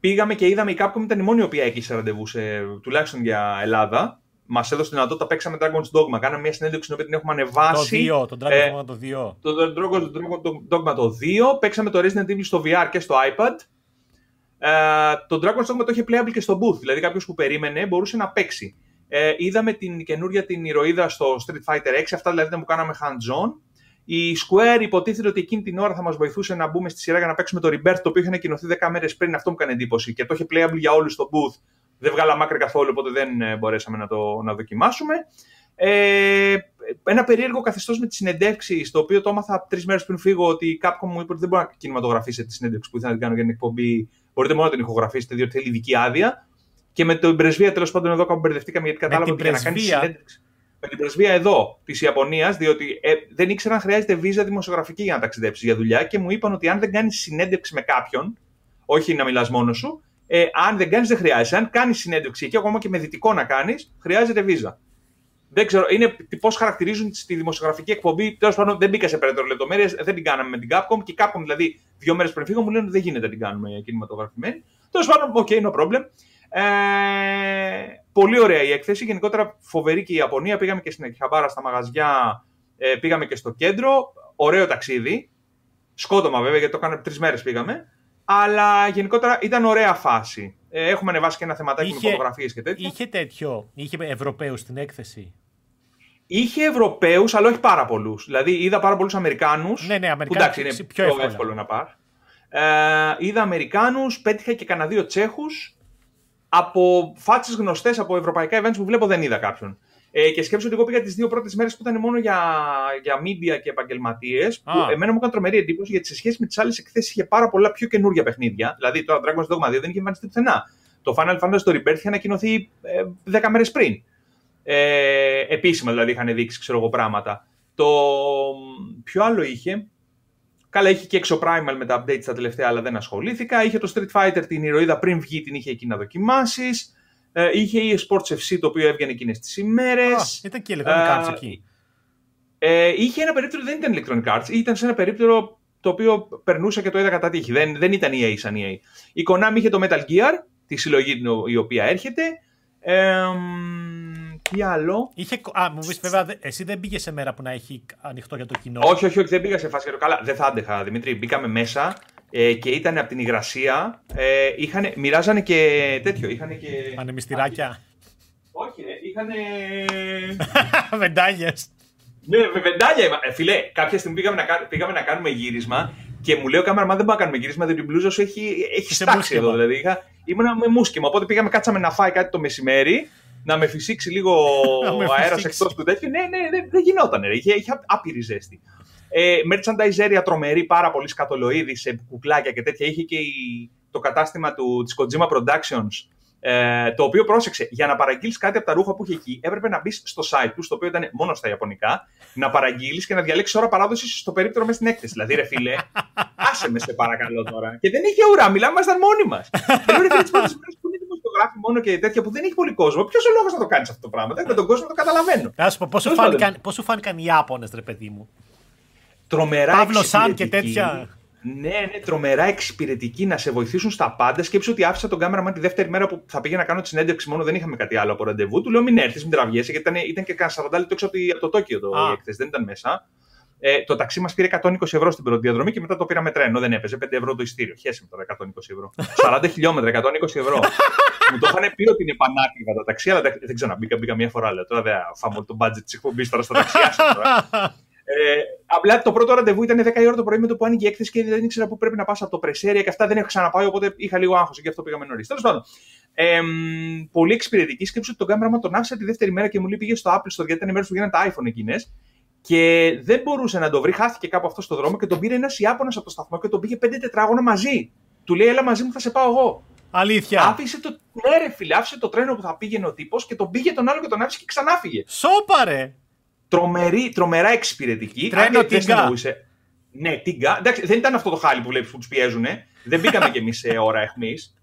Πήγαμε και είδαμε η Capcom ήταν η μόνη η οποία έκλεισε ραντεβού, σε, τουλάχιστον για Ελλάδα. Μας έδωσε τη δυνατότητα, παίξαμε Dragon's Dogma. Κάναμε μια συνέντευξη την οποία την έχουμε ανεβάσει. Το 2, τον Dragon's ε, Dogma το 2. Το Dragon's Dogma το 2. Παίξαμε το Resident Evil στο VR και στο iPad. Ε, το Dragon's Dogma το είχε playable και στο booth. Δηλαδή κάποιος που περίμενε μπορούσε να παίξει. Ε, είδαμε την καινούρια την ηρωίδα στο Street Fighter 6. Αυτά δηλαδή δεν μου κάναμε hands-on. Η Square υποτίθεται ότι εκείνη την ώρα θα μας βοηθούσε να μπούμε στη σειρά για να παίξουμε το Rebirth, το οποίο είχε ανακοινωθεί 10 μέρες πριν. Αυτό μου έκανε εντύπωση και το είχε playable για όλους στο booth. Δεν βγάλαμε άκρη καθόλου, οπότε δεν ε, μπορέσαμε να το να δοκιμάσουμε. Ε, ένα περίεργο καθεστώς με τι συνεντεύξει, το οποίο το έμαθα τρεις μέρες πριν φύγω ότι η Capcom μου είπε ότι δεν μπορεί να κινηματογραφήσετε τη συνέντευξη που ήθελα να την κάνω για την εκπομπή. Μπορείτε μόνο να την ηχογραφήσετε, διότι θέλει ειδική άδεια. Και με την πρεσβεία τέλος πάντων εδώ κάπου μπερδευτήκαμε γιατί κατάλαβα ότι για να κάνει συνέντευξη με την πρεσβεία εδώ της Ιαπωνίας, διότι ε, δεν ήξερα αν χρειάζεται βίζα δημοσιογραφική για να ταξιδέψεις για δουλειά και μου είπαν ότι αν δεν κάνεις συνέντευξη με κάποιον, όχι να μιλάς μόνος σου, ε, αν δεν κάνεις, δεν χρειάζεται. Αν κάνεις συνέντευξη εκεί, ακόμα και με δυτικό να κάνεις, χρειάζεται βίζα. Δεν ξέρω, είναι πώς χαρακτηρίζουν τη δημοσιογραφική εκπομπή. Τέλος πάντων, δεν μπήκα σε περαιτέρω λεπτομέρειες, δεν την κάναμε με την Capcom και η Capcom δηλαδή δύο μέρες πριν φύγω μου λένε ότι δεν γίνεται να την κάνουμε κινηματογραφημένη. Τέλος πάντων, ok, okay, no problem. Ε, πολύ ωραία η έκθεση. Γενικότερα φοβερή και η Ιαπωνία. Πήγαμε και στην Εκχαμπάρα στα μαγαζιά, ε, πήγαμε και στο κέντρο. Ωραίο ταξίδι. Σκότωμα βέβαια, γιατί το κάναμε τρεις μέρες πήγαμε. Αλλά γενικότερα ήταν ωραία φάση. Ε, έχουμε ανεβάσει και ένα θεματάκι είχε, με φωτογραφίες και τέτοια. Είχε τέτοιο, είχε Ευρωπαίους στην έκθεση; Είχε Ευρωπαίους, αλλά όχι πάρα πολλούς. Δηλαδή είδα πάρα πολλούς Αμερικάνους. Ναι, ναι, Αμερικάνου. Εντάξει, είναι πιο εύκολο, εύκολο να πάρει. Ε, είδα Αμερικάνους, πέτυχα και κανένα δύο Τσέχους από φάτσες γνωστές από ευρωπαϊκά events που βλέπω δεν είδα κάποιον. Ε, και σκέψω ότι εγώ πήγα τις δύο πρώτες μέρες που ήταν μόνο για, για media και επαγγελματίες. Που εμένα μου έκανε τρομερή εντύπωση γιατί σε σχέση με τις άλλες εκθέσεις είχε πάρα πολλά πιο καινούργια παιχνίδια. Δηλαδή το Dragon's Dogma 2 δεν είχε εμφανιστεί πουθενά. Το Final Fantasy το Rebirth είχε ανακοινωθεί ε, 10 μέρες πριν. Ε, επίσημα δηλαδή είχαν δείξει ξέρω εγώ πράγματα. Το ποιο άλλο είχε; Καλά, είχε και Primal με τα updates τα τελευταία, αλλά δεν ασχολήθηκα. Είχε το Street Fighter την ηρωίδα πριν βγει, την είχε εκεί να δοκιμάσεις. Ε, είχε η Sports FC το οποίο έβγαινε εκείνες τις ημέρες. Ήταν και Electronic Arts εκεί. Ε, είχε ένα περίπτερο, δεν ήταν Electronic Arts, ήταν σε ένα περίπτερο το οποίο περνούσα και το είδα κατά τύχη. Δεν, δεν ήταν EA σαν EA. Η Konami είχε το Metal Gear, τη συλλογή η οποία έρχεται. Ε, τι άλλο; Είχε, α, μου πεις βέβαια, εσύ δεν πήγες σε μέρα που να έχει ανοιχτό για το κοινό; Όχι, όχι, όχι δεν πήγα σε φάση. Καλά, δεν θα άντεχα, Δημήτρη. Μπήκαμε μέσα ε, και ήταν από την υγρασία. Ε, είχαν, μοιράζανε και τέτοιο. Είχαν και. Πανεμιστηράκια. Όχι, ρε, είχαν. Βεντάγε. Ναι, με βεντάλια. Ε, φιλέ, κάποια στιγμή πήγαμε να, πήγαμε να κάνουμε γύρισμα και μου λέει ο κάμερα, μα δεν πάμε να κάνουμε γύρισμα, διότι η μπλούζα σου έχει, έχει στάξει εδώ. Δηλαδή, είχα, ήμουνα με μουσκεμα. Οπότε πήγαμε, κάτσαμε να φάει κάτι το μεσημέρι, να με φυσήξει λίγο ο αέρας εκτός του τέτοιου. Ναι, ναι, δεν, δεν γινόταν. Ρε. Είχε, είχε άπειρη ζέστη. Ε, merchandise τρομερή, πάρα πολύ σκατολοίδη σε κουκλάκια και τέτοια. Είχε και η, το κατάστημα του, της Kojima Productions ε, το οποίο πρόσεξε, για να παραγγείλεις κάτι από τα ρούχα που είχε εκεί, έπρεπε να μπεις στο site του, το οποίο ήταν μόνο στα Ιαπωνικά, να παραγγείλεις και να διαλέξεις ώρα παράδοσης στο περίπτερο μες στην έκθεση. Δηλαδή, ρε φίλε, άσε με σε παρακαλώ τώρα. Και δεν είχε ουρά, μιλάμε, ήμασταν μόνοι μας. και λέω, ρε φίλε, τι πρώτε μέρε που είναι δημοσιογράφοι μόνο και τέτοια που δεν έχει πολύ κόσμο, ποιος ο λόγος να το κάνεις αυτό το πράγμα; Με τον κόσμο το καταλαβαίνω. Α σου πω, πώ σου φάνηκαν, σου φάνηκαν οι Ιάπωνες, ρε παιδί μου; Τρομερά Παύλο Σαν και τέτοια. Ναι, ναι, τρομερά εξυπηρετικοί να σε βοηθήσουν στα πάντα. Σκέψω ότι άφησα τον κάμεραμαν τη δεύτερη μέρα που θα πήγα να κάνω τη συνέντευξη μόνο, δεν είχαμε κάτι άλλο από ραντεβού. Του λέω μην έρθεις, μην τραβιέσαι, γιατί ήταν, ήταν και κανένα 40 λεπτό έξω από το Τόκιο το έκθεση, δεν ήταν μέσα. Ε, το ταξί μας πήρε 120 ευρώ στην πρώτη διαδρομή και μετά το πήραμε τρένο. Δεν έπαιζε 5 ευρώ το ειστήριο. Χαίρεσαι με τώρα 120 ευρώ. 40 χιλιόμετρα, 120 ευρώ. Μου το είχαν πει ότι είναι πανάκριβα τα ταξί, αλλά δεν ξαναμπήκα. Μπήκα μία φορά. Λέω, τώρα δεν φάμε το budget της εκπομπής τώρα στα ταξιά. Ε, απλά το πρώτο ραντεβού ήταν 10 η ώρα το πρωί με το που άνοιγε η έκθεση και δεν ήξερα πού πρέπει να πάω από το πρεσέρια και αυτά δεν έχω ξαναπάει, οπότε είχα λίγο άγχος και αυτό πήγαμε νωρίς. Τέλος πάντων. Ε, πολύ εξυπηρετική σκέψη ότι τον κάμεραμα τον άφησα τη δεύτερη μέρα και μου λέει πήγε στο Apple Store γιατί ήταν η μέρα που γίνανε τα iPhone εκείνες. Και δεν μπορούσε να το βρει, χάθηκε κάπου αυτός στο δρόμο και τον πήρε ένας Ιάπωνας από το σταθμό και τον πήγε πέντε τετράγωνα μαζί. Του λέει, Έλα μαζί μου, θα σε πάω εγώ. Αλήθεια. Άφησε το, ναι, ρε, φίλε, άφησε το τρένο που θα πήγαινε ο τύπος και τον πήγε τον άλλο και τον άφησε και ξανάφυγε. Σόπαρε! τρομερή, τρομερά εξυπηρετική. Τρένο τίγκα. Ναι, τίγκα. Εντάξει, δεν ήταν αυτό το χάλι που βλέπεις που τους πιέζουν. Δεν μπήκαμε κι εμείς σε ώρα αιχμής.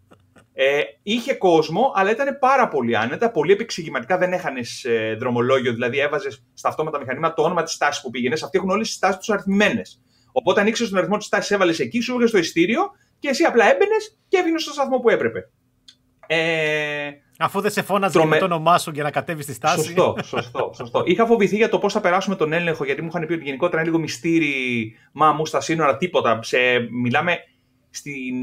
Ε, είχε κόσμο, αλλά ήταν πάρα πολύ άνετα, πολύ επεξηγηματικά. Δεν έχανες ε, δρομολόγιο, δηλαδή έβαζες στα αυτόματα μηχανήματα το όνομα της τάση που πήγαινες. Αυτοί έχουν όλες τις τάσει τους αριθμημένες. Οπότε ανοίξει τον αριθμό της τάση, έβαλες εκεί, σου έβγαλε το ειστήριο και εσύ απλά έμπαινες και έβγαινες στο σταθμό που έπρεπε. Ε, Αφού δεν σε φώναζε Τρομε... το όνομά σου για να κατέβεις στη στάση. Σωστό, σωστό, σωστό. Είχα φοβηθεί για το πώς θα περάσουμε τον έλεγχο, γιατί μου είχαν πει ότι γενικότερα είναι λίγο μυστήρι. Μα μου στα σύνορα, τίποτα. Σε, μιλάμε. Στην...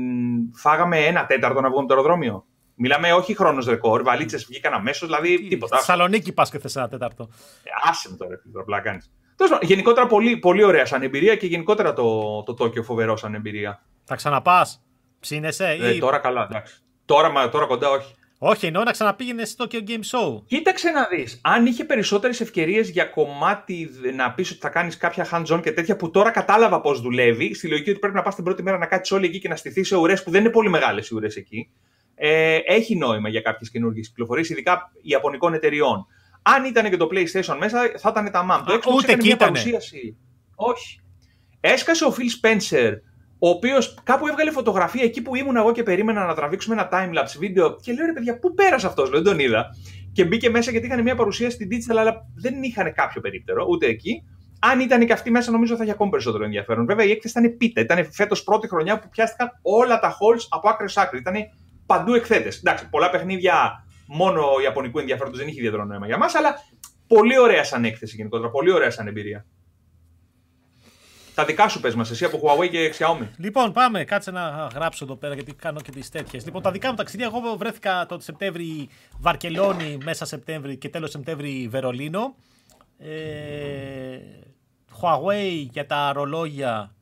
Φάγαμε ένα τέταρτο να βγούμε το αεροδρόμιο. Μιλάμε όχι χρόνος ρεκόρ, βαλίτσες βγήκαν αμέσως, δηλαδή τίποτα. Στη Θεσσαλονίκη πας και θες ένα τέταρτο. Ε, άσε με τώρα, φίλο, απλά κάνεις. Γενικότερα πολύ, πολύ ωραία σαν εμπειρία και γενικότερα το, το Τόκιο φοβερό σαν εμπειρία. Θα ξαναπάς, ψήνεσαι ε, ή. τώρα καλά, εντάξει. Τώρα, τώρα κοντά όχι. Όχι, εννοώ να ξαναπήγαινες στο Tokyo Game Show. Κοίταξε να δεις. Αν είχε περισσότερες ευκαιρίες για κομμάτι να πεις ότι θα κάνεις κάποια hands-on και τέτοια που τώρα κατάλαβα πώς δουλεύει, στη λογική ότι πρέπει να πας την πρώτη μέρα να κάτσεις όλοι εκεί και να στηθεί σε ουρές που δεν είναι πολύ μεγάλες οι ουρές εκεί. Ε, έχει νόημα για κάποιες καινούργιες κυκλοφορίες, ειδικά ιαπωνικών εταιριών. Αν ήταν και το PlayStation μέσα, θα ήταν τα MAM. Το Xbox Ούτε έκανε μια παρουσίαση. Όχι. Έσκασε ο Phil Spencer ο οποίος κάπου έβγαλε φωτογραφία εκεί που ήμουν εγώ και περίμενα να τραβήξουμε ένα timelapse βίντεο. Και λέω ρε παιδιά, πού πέρασε αυτός, δεν τον είδα. Και μπήκε μέσα γιατί είχαν μια παρουσία στην digital, αλλά δεν είχαν κάποιο περίπτερο, ούτε εκεί. Αν ήταν και αυτή μέσα, νομίζω θα είχε ακόμη περισσότερο ενδιαφέρον. Βέβαια, η έκθεση ήταν πίτα. Ήταν φέτος πρώτη χρονιά που πιάστηκαν όλα τα halls από άκρη σ' άκρη. Ήταν παντού εκθέτες. Εντάξει, πολλά παιχνίδια μόνο ιαπωνικού ενδιαφέροντος δεν είχε ιδιαίτερο νόημα για μας, αλλά πολύ ωραία σαν έκθεση γενικότερα. Πολύ ωραία σαν εμπειρία. Τα δικά σου πες μας, εσύ από Huawei και Xiaomi. Λοιπόν, πάμε, κάτσε να γράψω εδώ πέρα γιατί κάνω και τις τέτοιες. Λοιπόν, τα δικά μου ταξίδια, εγώ βρέθηκα το Σεπτέμβρη Βαρκελόνη, μέσα Σεπτέμβρη και τέλος Σεπτέμβρη Βερολίνο. Ε, Huawei για τα ρολόγια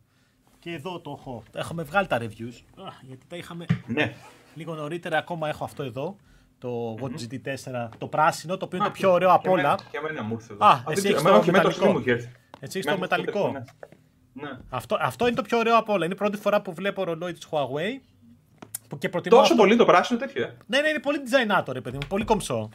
και εδώ το έχω. Έχουμε βγάλει τα reviews. γιατί τα είχαμε ναι. λίγο νωρίτερα. Ακόμα έχω αυτό εδώ. Το Watch GT4, το πράσινο, το οποίο είναι το πιο ωραίο από όλα. Και εμένα μου ήρθε εδώ. Α, εσύ έχεις το μεταλλικό. Εσύ έχεις το μεταλλικό. Ναι. Ναι. Αυτό, αυτό είναι το πιο ωραίο από όλα. Είναι η πρώτη φορά που βλέπω ρολόι της Huawei. Που και Τόσο αυτό. πολύ το πράσινο τέτοιο, ε. Ναι, ναι, είναι πολύ designator, ρε παιδί μου. Πολύ κομψό.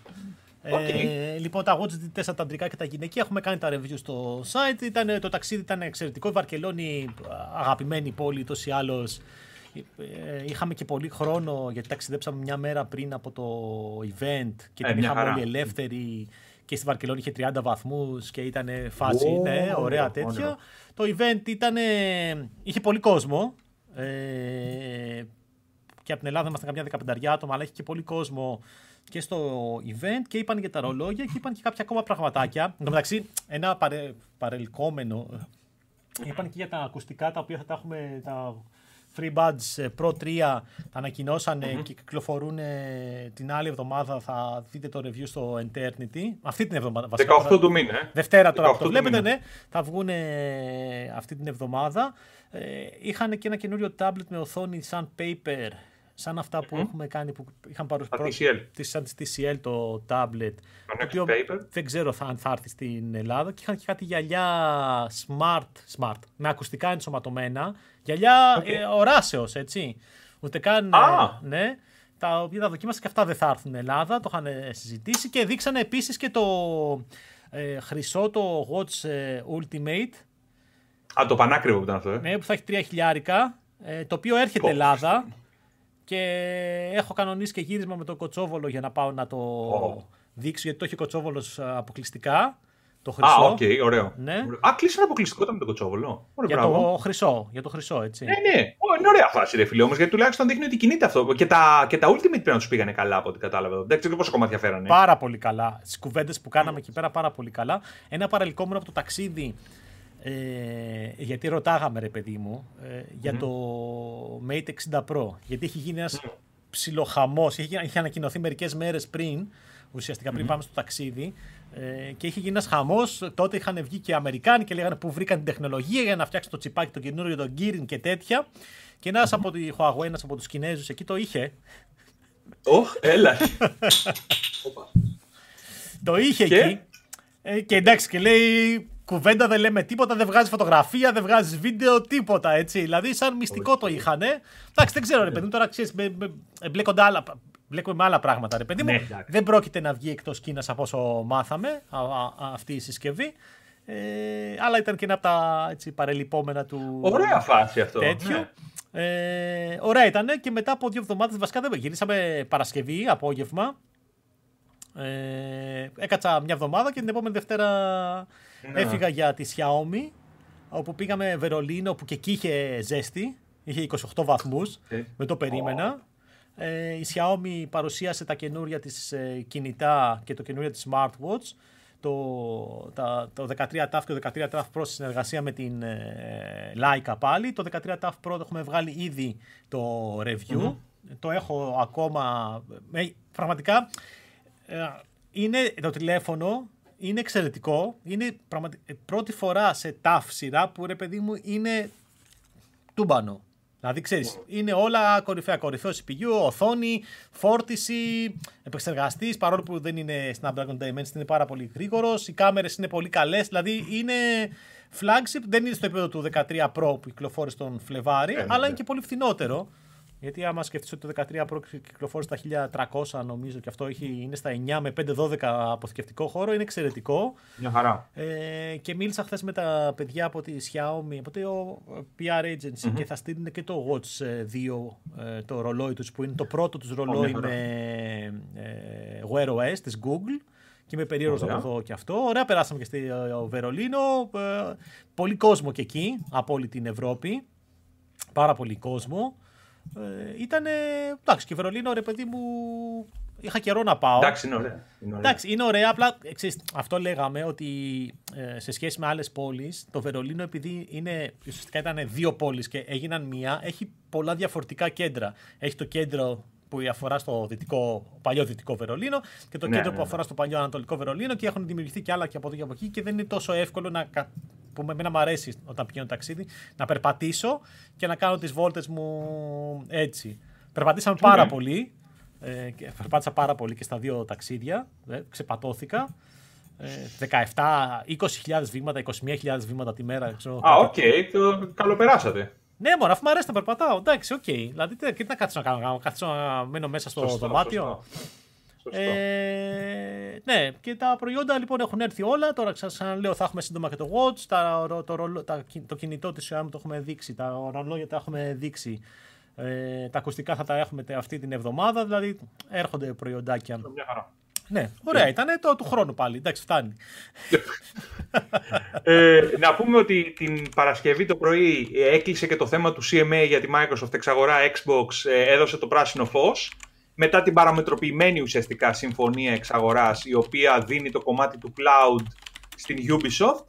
Okay. Ε, λοιπόν, τα Watch GT4 τα αντρικά και τα γυναικεία έχουμε κάνει τα review στο site. Ήταν, το ταξίδι ήταν εξαιρετικό. Η Βαρκελόνη, αγαπημένη πόλη, τόσο ή άλλω. Ε, είχαμε και πολύ χρόνο γιατί ταξιδέψαμε μια μέρα πριν από το event και την μια είχαμε χαρά. όλοι ελεύθερη και στη Βαρκελόνη είχε 30 βαθμούς και ήταν φάση, Ω, ναι, ωραία όνειρο, τέτοια. όνειρο. Το event ήταν, είχε πολύ κόσμο ε, και από την Ελλάδα ήμασταν καμιά δεκαπενταριά άτομα, αλλά είχε και πολύ κόσμο και στο event και είπαν για τα ρολόγια και είπαν και κάποια ακόμα πραγματάκια. Εν τω μεταξύ, ένα παρε, παρελκόμενο, ε, είπαν και για τα ακουστικά τα οποία θα τα έχουμε, τα FreeBuds ε, Pro 3 τα ανακοινωσανε και κυκλοφορούν ε, την άλλη εβδομάδα. Θα δείτε το review στο Eternity. Αυτή την εβδομάδα βασικά. 18 του μήνα. ε. Δευτέρα τώρα 18 που το του βλέπετε, μήνα. ναι. Θα βγουν αυτή την εβδομάδα. Ε, είχαν και ένα καινούριο tablet με οθόνη σαν paper, σαν αυτά που έχουμε κάνει, που είχαν Τα παρουσιάσει. TCL. Σαν τη TCL το tablet. Το το Next οποίο Paper. δεν ξέρω θα, αν θα έρθει στην Ελλάδα. Και είχαν και κάτι γυαλιά smart, smart με ακουστικά ενσωματωμένα. Γυαλιά Οκ. ε, οράσεως, έτσι. Ούτε καν, Α! ε, ναι. Τα οποία τα δοκίμασα και αυτά δεν θα έρθουν στην Ελλάδα. Το είχαν ε, συζητήσει και δείξανε επίσης και το ε, χρυσό, το Watch ε, Ultimate, Α, το πανάκριβο που ήταν αυτό. Ε. ναι, που θα έχει τρία χιλιάρικα, ε, το οποίο έρχεται Πω. Ελλάδα και έχω κανονίσει και γύρισμα με τον Κοτσόβολο για να πάω να το Ω. δείξω, γιατί το έχει ο Κοτσόβολος ε, αποκλειστικά, το Α, χρυσό. οκ, ωραίο. Ναι. Ωραίο. Α, κλείσανε αποκλειστικότητα με τον Κοτσόβολο. Ωραία, Για μπράβο. το χρυσό, για το χρυσό, έτσι. Ναι, ναι. Ω, είναι ωραία φάση, ρε φίλε όμως, γιατί τουλάχιστον δείχνει ότι κινείται αυτό. Και τα, και τα Ultimate πρέπει να τους πήγανε καλά από ό,τι κατάλαβα. Δεν ξέρω πόσα κομμάτια φέρανε. Πάρα πολύ καλά. Στις κουβέντες που κάναμε εκεί πέρα, πάρα πολύ καλά. Ένα παρελκόμενο από το ταξίδι. Ε, γιατί ρωτάγαμε, ρε παιδί μου, ε, για το Mate 60 Pro. Γιατί έχει γίνει ένας ψιλοχαμός. Είχε, γίνει- είχε ανακοινωθεί μερικές μέρες πριν, ουσιαστικά πριν πάμε στο ταξίδι. Ε, και είχε γίνει ένας χαμός. Τότε είχαν βγει και οι Αμερικάνοι και λέγανε που βρήκαν την τεχνολογία για να φτιάξουν το τσιπάκι το καινούριο, τον Gearing και τέτοια. Και ένας από τη Huawei, ένας από τους Κινέζους εκεί το είχε. Ωχ, έλα. Οπα. Το είχε Και; εκεί. Ε, και εντάξει, και λέει κουβέντα δεν λέμε τίποτα, δεν βγάζει φωτογραφία, δεν βγάζει βίντεο, τίποτα έτσι. Δηλαδή, σαν μυστικό το είχαν. Εντάξει, δεν ξέρω, ρε παιδί μου, τώρα ξέρεις, μπλέκονται άλλα. Μπλέκουμε με άλλα πράγματα, ρε παιδί μου. Ναι, εντάξει. δεν πρόκειται να βγει εκτός Κίνας από όσο μάθαμε α, α, α, αυτή η συσκευή. Ε, αλλά ήταν και ένα από τα έτσι, παρελειπόμενα του Ωραία φάση αυτό. τέτοιο. Ναι. Ε, ωραία ήταν και μετά από δύο εβδομάδες βασικά δεν γυρίσαμε Παρασκευή, απόγευμα. Ε, έκατσα μια εβδομάδα και την επόμενη Δευτέρα Ναι. έφυγα για τη Xiaomi όπου πήγαμε Βερολίνο που και εκεί είχε ζέστη, είχε 28 βαθμούς, Ε. δεν το περίμενα. Ε, η Xiaomi παρουσίασε τα καινούρια της ε, κινητά και το καινούρια της smartwatch το, τα, το 13 TAF και το 13 TAF Pro σε συνεργασία με την ε, Leica πάλι. Το 13 TAF Pro το έχουμε βγάλει ήδη το review. Το έχω ακόμα... ε, πραγματικά ε, είναι το τηλέφωνο είναι εξαιρετικό. Είναι πραγματι... ε, πρώτη φορά σε TAF σειρά που ρε παιδί μου είναι τούμπανο. Δηλαδή, ξέρεις, είναι όλα κορυφαία. Κορυφαίος CPU, οθόνη, φόρτιση, επεξεργαστής. Παρόλο που δεν είναι Snapdragon Dimensity, είναι πάρα πολύ γρήγορος. Οι κάμερες είναι πολύ καλές. Δηλαδή, είναι flagship. Δεν είναι στο επίπεδο του 13 Pro που κυκλοφόρησε τον Φλεβάρι, ναι, αλλά ναι. είναι και πολύ φθηνότερο. Γιατί άμα σκεφτείς ότι το 13 Pro κυκλοφόρησε στα 1300 νομίζω και αυτό έχει, είναι στα 9 με 5-12 αποθηκευτικό χώρο, είναι εξαιρετικό. Μια χαρά. Ε, και μίλησα χθες με τα παιδιά από τη Xiaomi, από το PR agency και θα στείλουν και το Watch ε, 2, ε, το ρολόι τους που είναι το πρώτο τους ρολόι μια χαρά. με ε, Wear OS της Google και είμαι περίεργος να Ωραία. το δω και αυτό. Ωραία, περάσαμε και στη ε, Βερολίνο. Ε, πολύ κόσμο και εκεί, από όλη την Ευρώπη. Πάρα πολύ κόσμο. Ε, ήτανε, εντάξει, και Βερολίνο, ρε παιδί μου, είχα καιρό να πάω. Εντάξει, είναι ωραία. Είναι ωραία. Εντάξει, είναι ωραία. Απλά ε, ξέρεις, αυτό λέγαμε ότι ε, σε σχέση με άλλες πόλεις, το Βερολίνο, επειδή είναι, ουσιαστικά ήταν δύο πόλεις και έγιναν μία, έχει πολλά διαφορετικά κέντρα. Έχει το κέντρο που αφορά στο δυτικό, παλιό δυτικό Βερολίνο και το Ναι, κέντρο ναι, που ναι. αφορά στο παλιό ανατολικό Βερολίνο και έχουν δημιουργηθεί και άλλα και από εδώ και από εκεί και δεν είναι τόσο εύκολο να. Κα- που με εμένα μου αρέσει όταν πηγαίνω ταξίδι, να περπατήσω και να κάνω τις βόλτες μου έτσι. Περπατήσαμε πάρα πολύ. Ε, και περπάτησα πάρα πολύ και στα δύο ταξίδια. Ε, ξεπατώθηκα. Ε, 17, 20.000 βήματα, 21.000 βήματα τη μέρα. Ξέρω, Α, οκ, το καλοπεράσατε. Ναι, μόνο αφού μου αρέσει να περπατάω. Εντάξει, οκ. Δηλαδή, τι, τι να κάτσω να κάνω, να κάτσω να μένω μέσα στο Σωστό, δωμάτιο. σωστό. Σωστό. Ε, ναι, και τα προϊόντα λοιπόν έχουν έρθει όλα. Τώρα σας ξαναλέω θα έχουμε σύντομα και το Watch, τα, ρο- το, ρολο- τα, κι- το κινητό της Xiaomi το έχουμε δείξει, τα ρολόγια τα έχουμε δείξει. Ε, τα ακουστικά θα τα έχουμε αυτή την εβδομάδα, δηλαδή έρχονται προϊόντάκια. Μια χαρά. Ναι, ωραία, ήταν το του χρόνου πάλι. Εντάξει, φτάνει. ε, να πούμε ότι την Παρασκευή το πρωί έκλεισε και το θέμα του CMA για τη Microsoft εξαγορά Xbox, ε, έδωσε το πράσινο φως. Μετά την παραμετροποιημένη ουσιαστικά συμφωνία εξαγοράς, η οποία δίνει το κομμάτι του cloud στην Ubisoft.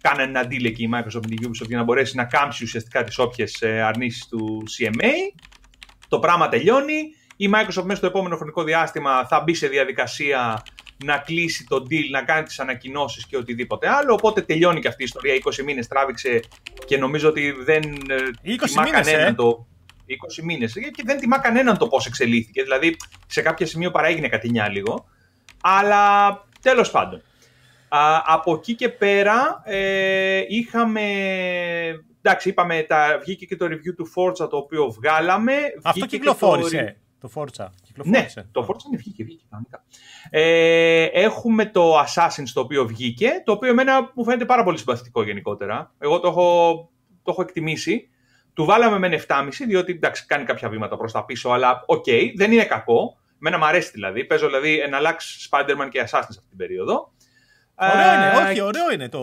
Κάνανε ένα deal εκεί η Microsoft με την Ubisoft για να μπορέσει να κάμψει ουσιαστικά τις όποιες ε, αρνήσεις του CMA. Το πράγμα τελειώνει. Η Microsoft μέσα στο επόμενο χρονικό διάστημα θα μπει σε διαδικασία να κλείσει το deal, να κάνει τις ανακοινώσεις και οτιδήποτε άλλο. Οπότε τελειώνει και αυτή η ιστορία. 20 μήνες τράβηξε και νομίζω ότι δεν 20 ε, τιμά κανέναν ε; το... 20 μήνες και δεν τιμά κανέναν το πώς εξελίχθηκε. Δηλαδή σε κάποιο σημείο παραέγινε κατηνιά λίγο. Αλλά τέλος πάντων. Α, από εκεί και πέρα ε, είχαμε εντάξει, είπαμε, τα, βγήκε και το review του Forza το οποίο βγάλαμε. Αυτό κυκλοφόρησε. Το Forza. Ναι, το Forza είναι βγήκε, βγήκε Ε, έχουμε το Assassin's το οποίο βγήκε, το οποίο εμένα μου φαίνεται πάρα πολύ συμπαθητικό γενικότερα. Εγώ το έχω, το έχω εκτιμήσει. Του βάλαμε με 7,5, διότι εντάξει, κάνει κάποια βήματα προς τα πίσω, αλλά οκ, okay, δεν είναι κακό. Μένα μου αρέσει δηλαδή. Παίζω δηλαδή εναλλάξ Spider-Man και Assassin's αυτή την περίοδο. Ωραίο είναι, ε, όχι, ωραίο είναι το.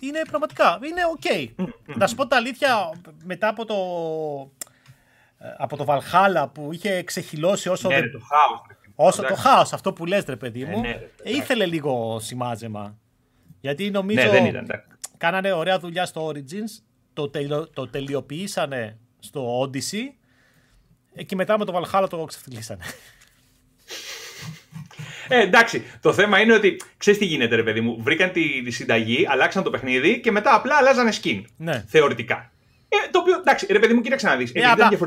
Είναι πραγματικά, είναι ok. Okay. Να σου πω την αλήθεια, μετά από το ε, από το Valhalla που είχε ξεχειλώσει όσο. Ναι, το χάος. Όσο το χάος, αυτό που λες ρε παιδί μου, ναι, ναι, ήθελε λίγο συμμάζεμα. Γιατί νομίζω ναι, δεν ήταν, κάνανε ωραία δουλειά στο Origins, το, το τελειοποιήσανε στο Odyssey και μετά με το Valhalla το ξεφτιλίσανε. Ε, εντάξει, το θέμα είναι ότι ξέρεις τι γίνεται, ρε παιδί μου. Βρήκαν τη, τη συνταγή, αλλάξαν το παιχνίδι και μετά απλά αλλάζανε skin. Ναι. Θεωρητικά. Ε, το οποίο, εντάξει, ρε παιδί μου, κοίταξε να δεις. Ε,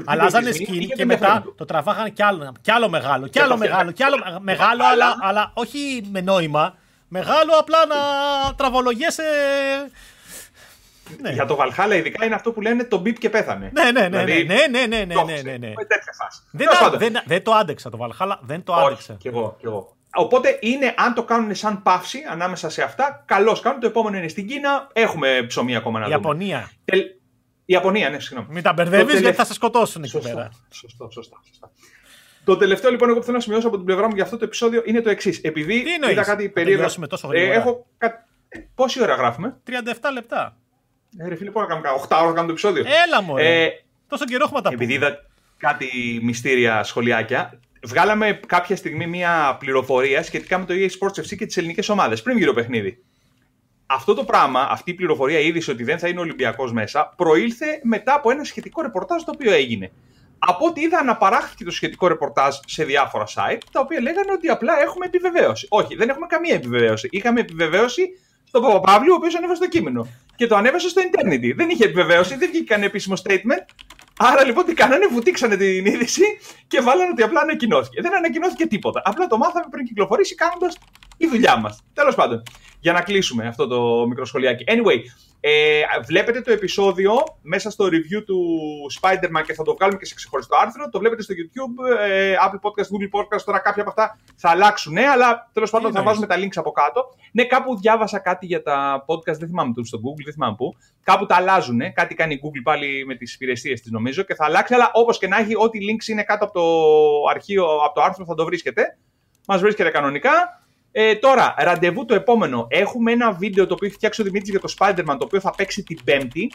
αλλάζανε skin και μετά το τραβάγανε κι άλλο, κι άλλο μεγάλο, κι άλλο μεγάλο, κι άλλο μεγάλο, αλλά, αλλά όχι με νόημα. Μεγάλο απλά να τραβολογέσαι. Ναι. Για το Βαλχάλα ειδικά είναι αυτό που λένε το μπίπ και πέθανε. Ναι, ναι, ναι, δηλαδή, ναι, ναι, ναι, ναι, ναι, ναι, ναι. Δεν, δεν, δεν, το άντεξα το Βαλχάλα, δεν το άντεξα. Όχι, κι εγώ, κι εγώ. Οπότε είναι, αν το κάνουν σαν παύση ανάμεσα σε αυτά, καλώς κάνουν. Το επόμενο είναι στην Κίνα. Έχουμε ψωμί ακόμα να δούμε. Ιαπωνία. Η Ιαπωνία, ναι, συγγνώμη. Μην τα μπερδεύεις γιατί θα σε σκοτώσουν εκεί πέρα. Σωστό, σωστά, σωστά. Το τελευταίο λοιπόν εγώ που θέλω να σημειώσω από την πλευρά μου για αυτό το επεισόδιο είναι το εξής. Επειδή Τι είδα κάτι περίεργο. τόσο ε, έχω... Ε, πόση ώρα γράφουμε; 37 λεπτά. Ε, ρε φίλε, πού να κάνουμε 8 ώρα να κάνουμε το επεισόδιο. Έλα μου. Ε, τόσο καιρό έχουμε τα Επειδή είδα κάτι μυστήρια σχολιάκια, βγάλαμε κάποια στιγμή μια πληροφορία σχετικά με το EA Sports FC και τις ελληνικές ομάδες πριν γύρω παιχνίδι αυτό το πράγμα, αυτή η πληροφορία, η είδηση ότι δεν θα είναι Ολυμπιακός μέσα, προήλθε μετά από ένα σχετικό ρεπορτάζ το οποίο έγινε. Από ό,τι είδα, αναπαράχθηκε το σχετικό ρεπορτάζ σε διάφορα site, τα οποία λέγανε ότι απλά έχουμε επιβεβαίωση. Όχι, δεν έχουμε καμία επιβεβαίωση. Είχαμε επιβεβαίωση στον Παπαπαύλου, ο οποίος ανέβασε το κείμενο. Και το ανέβασε στο Eternity. Δεν είχε επιβεβαίωση, δεν βγήκε κανένα επίσημο statement. Άρα λοιπόν τι κάνανε, βουτήξανε την είδηση και βάλανε ότι απλά ανακοινώθηκε. Δεν ανακοινώθηκε τίποτα. Απλά το μάθαμε πριν κυκλοφορήσει κάνοντας η δουλειά μας. Τέλος πάντων, για να κλείσουμε αυτό το μικρό σχολιάκι. Anyway, ε, βλέπετε το επεισόδιο μέσα στο review του Spider-Man και θα το βγάλουμε και σε ξεχωριστό άρθρο. Το βλέπετε στο YouTube, ε, Apple Podcast, Google Podcast. Τώρα κάποια από αυτά θα αλλάξουν, ναι, αλλά τέλος πάντων θα βάζουμε τα links από κάτω. Ναι, κάπου διάβασα κάτι για τα podcast, δεν θυμάμαι το στο Google, δεν θυμάμαι πού. Κάπου τα αλλάζουν, κάτι κάνει η Google πάλι με τις υπηρεσίες της νομίζω και θα αλλάξει. Αλλά όπως και να έχει, ό,τι links είναι κάτω από το αρχείο, από το άρθρο θα το βρίσκετε. Μας βρίσκεται κανονικά. Ε, τώρα, ραντεβού το επόμενο. Έχουμε ένα βίντεο το οποίο έχει φτιάξει ο Δημήτρης για το Spider-Man, το οποίο θα παίξει την Πέμπτη